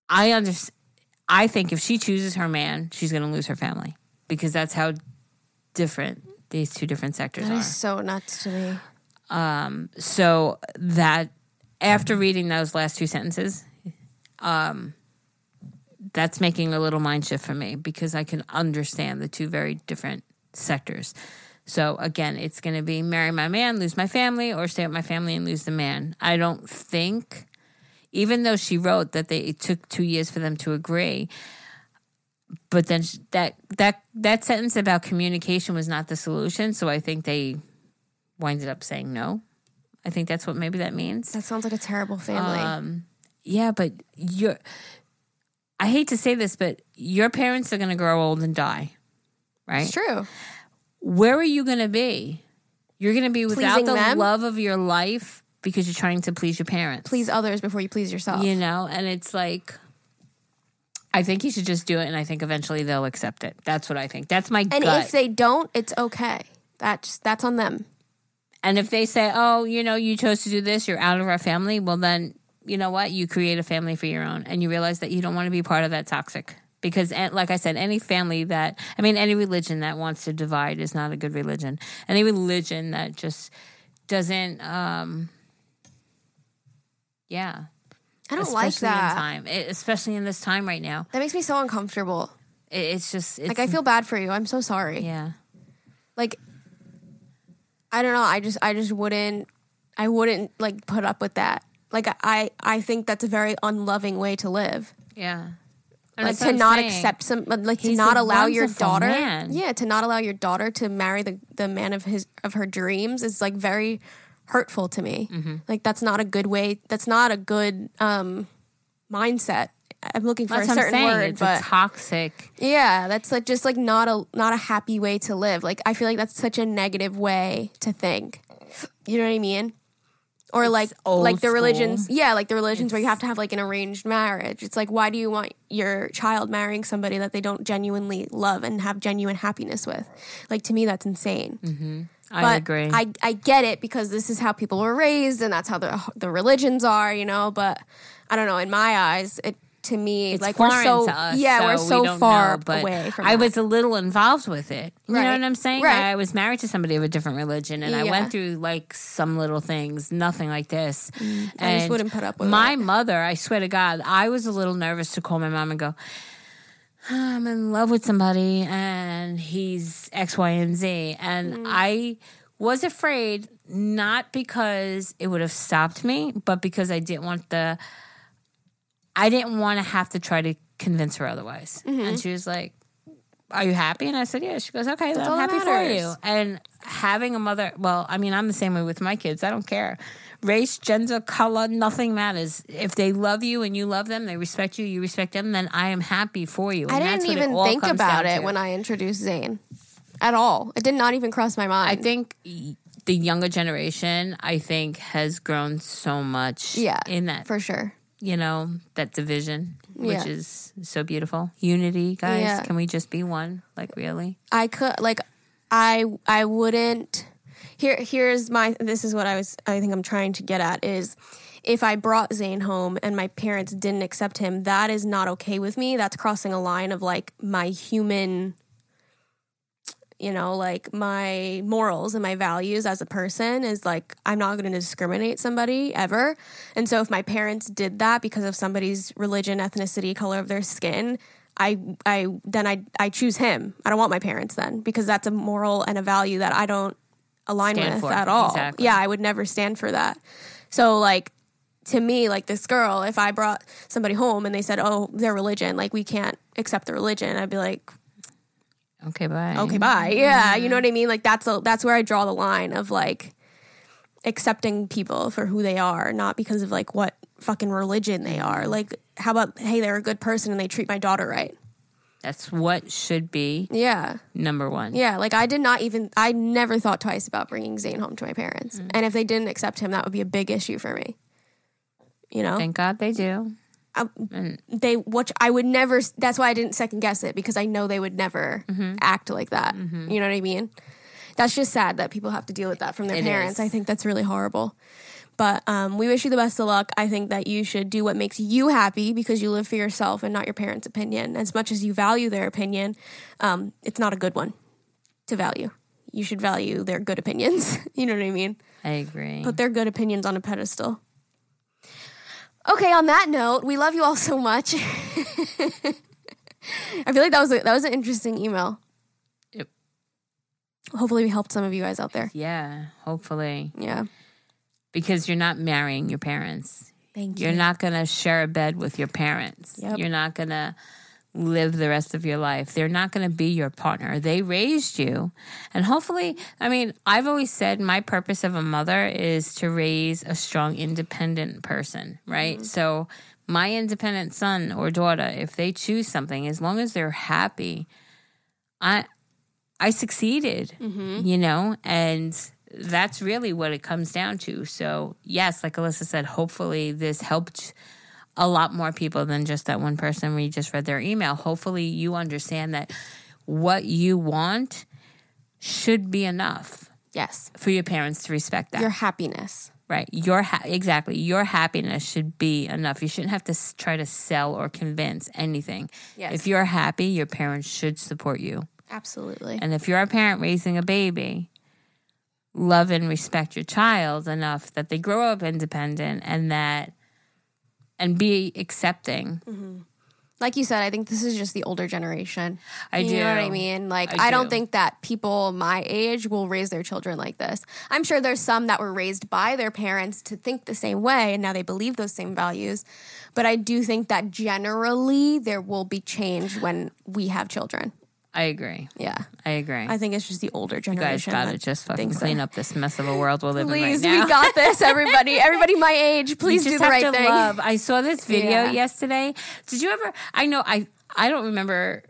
I understand. I think if she chooses her man, she's going to lose her family because that's how different these two different sectors That are. so nuts to me. Um, so that after reading those last two sentences, um, that's making a little mind shift for me because I can understand the two very different sectors. So again, it's going to be marry my man, lose my family, or stay with my family and lose the man. I don't think, even though she wrote that they it took two years for them to agree, but then that that that sentence about communication was not the solution. So I think they winded up saying no. I think that's what maybe that means. That sounds like a terrible family. Um, yeah, but you're. I hate to say this, but your parents are going to grow old and die, right? it's true. Where are you going to be? You're going to be without Pleasing the them? love of your life because you're trying to please your parents. Please others before you please yourself. you know, and it's like. I think you should just do it, and I think eventually they'll accept it. That's what I think. That's my and gut. if they don't, it's okay. That's that's on them. And if they say, "Oh, you know, you chose to do this, you're out of our family," well, then you know what? You create a family for your own, and you realize that you don't want to be part of that toxic. Because, like I said, any family that I mean, any religion that wants to divide is not a good religion. Any religion that just doesn't, um yeah, I don't like that. In time, especially in this time right now, That makes me so uncomfortable. It's just it's, Like I feel bad for you. I'm so sorry. yeah. Like I don't know. I just I just wouldn't I wouldn't like put up with that. Like I I think that's a very unloving way to live. Yeah. And like to not saying. accept some like to not allow your daughter man. yeah to not allow your daughter to marry the the man of his of her dreams is like very hurtful to me Mm-hmm. like that's not a good way that's not a good um mindset i'm looking for That's a certain word it's but toxic. yeah that's like just like not a not a happy way to live like i feel like that's such a negative way to think you know what i mean or like like the school. religions yeah like the religions where you have to have like an arranged marriage it's like why do you want your child marrying somebody that they don't genuinely love and have genuine happiness with like to me that's insane mm-hmm. I but agree. I, I get it because this is how people were raised and that's how the the religions are, you know. But I don't know. In my eyes, it to me it's like foreign we're so to us, yeah so we're so don't far know, but away from. I that. was a little involved with it. You know what I'm saying? Right. I was married to somebody of a different religion, and I went through like some little things, nothing like this. I just wouldn't put up with my it. mother. I swear to God, I was a little nervous to call my mom and go. I'm in love with somebody and he's X, Y, and Z. And Mm. I was afraid, not because it would have stopped me, but because I didn't want the I didn't want to have to try to convince her otherwise. Mm-hmm. And she was like, Are you happy? And I said, Yeah. She goes, Okay, I'm happy for you. And having a mother, well, I mean, I'm the same way with my kids. I don't care. Race, gender, color, nothing matters. If they love you and you love them, they respect you, you respect them, then I am happy for you. I And that's didn't even think about it to. when I introduced Zane at all. It did not even cross my mind. I think the younger generation, I think, has grown so much yeah, in that for sure. You know, that division, which is so beautiful. Unity, guys. Yeah. Can we just be one? Like, really? I could like I I wouldn't here here's my this is what I was I think I'm trying to get at is if I brought Zane home and my parents didn't accept him, that is not okay with me. That's crossing a line of like my human you know, like my morals and my values as a person is like I'm not going to discriminate somebody ever. And so if my parents did that because of somebody's religion, ethnicity, color of their skin, I I then I I choose him. I don't want my parents then because that's a moral and a value that I don't align Stand with for. at all. Exactly. Yeah, I would never stand for that. So like to me, like this girl, if I brought somebody home and they said, "Oh, their religion, like we can't accept the religion," I'd be like, Okay, bye. okay, bye. Yeah, you know mm. what I mean? Like that's a, that's where I draw the line of like accepting people for who they are, not because of like what fucking religion they are. Mm. Like how about hey, they're a good person and they treat my daughter right? That's what should be Yeah. number one. Yeah, like I did not even I never thought twice about bringing Zane home to my parents. Mm-hmm. And if they didn't accept him, that would be a big issue for me. You know? Thank God they do. They which I would never that's why I didn't second guess it because I know they would never Mm-hmm. act like that. You know what I mean? That's just sad that people have to deal with that from their It parents. is. I think that's really horrible. But um, we wish you the best of luck. I think that you should do what makes you happy because you live for yourself and not your parents' opinion. As much as you value their opinion, um, it's not a good one to value. You should value their good opinions. you know what I mean? I agree. put their good opinions on a pedestal. Okay, on that note, we love you all so much. I feel like that was a, that was an interesting email. Yep. Hopefully, we helped some of you guys out there. yeah, hopefully. Yeah, Because you're not marrying your parents. thank you. You're not going to share a bed with your parents. Yep. You're not going to live the rest of your life. They're not going to be your partner. They raised you. And hopefully, I mean, I've always said my purpose of a mother is to raise a strong, independent person, right? Mm-hmm. So, my independent son or daughter, if they choose something, as long as they're happy, I I succeeded, mm-hmm. you know, and that's really what it comes down to. So, yes, like Alyssa said, hopefully this helped a lot more people than just that one person we just read their email. Hopefully you understand that what you want should be enough yes, for your parents to respect that. your happiness. right. Your ha- exactly. Your happiness should be enough. You shouldn't have to s- try to sell or convince anything. Yes. If you're happy, your parents should support you. Absolutely. And if you're a parent raising a baby, love and respect your child enough that they grow up independent and that and be accepting mm-hmm. like you said, I think this is just the older generation. I you do. know what I mean? Like, I I, don't do. think that people my age will raise their children like this. I'm sure there's some that were raised by their parents to think the same way, and now they believe those same values. But I do think that generally there will be change when we have children. I agree. Yeah, I agree. I think it's just the older generation. you guys got to just fucking clean that- up this mess of a world we're living Please, right now. we got this, everybody. Everybody my age, please do the right thing. love. I saw this video Yeah. yesterday. Did you ever? I know. I I don't remember.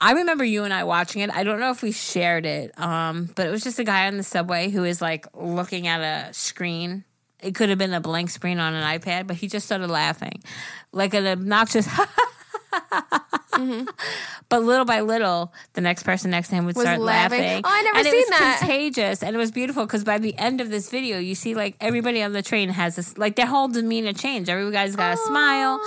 I remember you and I watching it. I don't know if we shared it, um, but it was just a guy on the subway who is like looking at a screen. It could have been a blank screen on an iPad, but he just started laughing, like an obnoxious. Mm-hmm. But little by little, the next person next to him would Was start laughing. laughing. Oh, I never and it was that. contagious, and it was beautiful because by the end of this video, you see like everybody on the train has this, like their whole demeanor changed. Everybody's got a smile.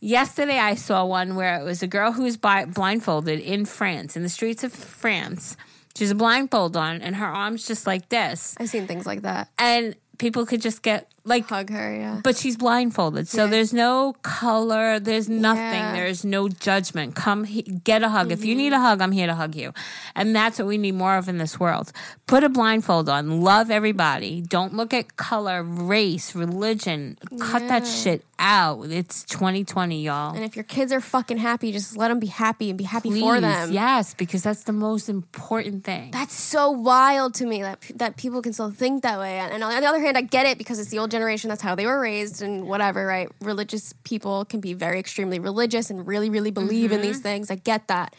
Yesterday, I saw one where it was a girl who was bi- blindfolded in France, in the streets of France. She's a blindfold on, and her arms just like this, I've seen things like that. and people could just get like Hug her, yeah. but she's blindfolded, so Yeah. there's no color, there's nothing, Yeah. Mm-hmm. there's no judgment. Come he- get a hug. If you need a hug, I'm here to hug you. And that's what we need more of in this world. Put a blindfold on, love everybody. Don't look at color, race, religion. Cut that shit out. It's 2020, y'all. And if your kids are fucking happy, just let them be happy and be happy Please, for them. yes, because that's the most important thing. That's so wild to me that that people can still think that way. And on the other hand, I get it because it's the old generation. That's how they were raised and whatever, right? Religious people can be very extremely religious and really, really believe in these Mm-hmm. things. I get that.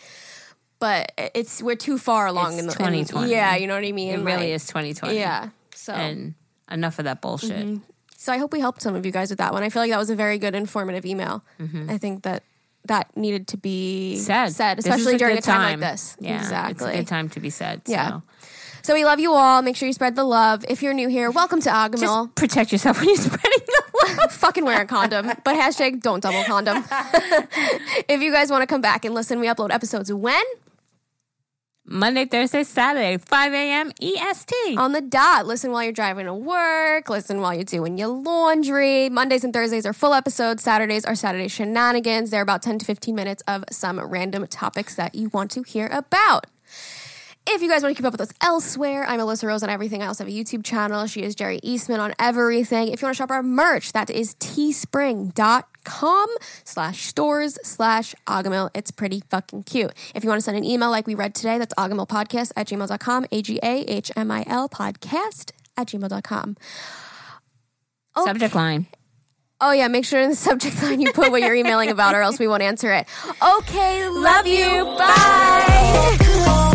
But it's we're too far along It's in the in- 2020. yeah, you know what I mean. it really Like, is 2020. Yeah. So And enough of that bullshit. so I hope we helped some of you guys with that one. I feel like that was a very good informative email. I think that that needed to be Mm-hmm. Said. said, especially during good a time, like this. Yeah, exactly. It's a good time to be said. Yeah. So. So we love you all. Make sure you spread the love. If you're new here, welcome to Agahmil. Just protect yourself when you're spreading the love. Fucking wear a condom. But hashtag don't double condom. if you guys want to come back and listen, we upload episodes when? Monday, Thursday, Saturday, 5 a.m. EST. On the dot. Listen while you're driving to work. Listen while you're doing your laundry. Mondays and Thursdays are full episodes. Saturdays are Saturday shenanigans. They're about 10 to 15 minutes of some random topics that you want to hear about. If you guys want to keep up with us elsewhere, I'm Alyssa Rose on everything. I also have a YouTube channel. She is Geri Eastman on everything. If you want to shop our merch, that is teespring.com slash stores slash Agahmil. It's pretty fucking cute. If you want to send an email like we read today, that's agahmilpodcast at gmail.com, A-G-A-H-M-I-L podcast at gmail.com. Subject line. Oh yeah, make sure in the subject line you put what you're emailing about or else we won't answer it. Okay, love you. Bye.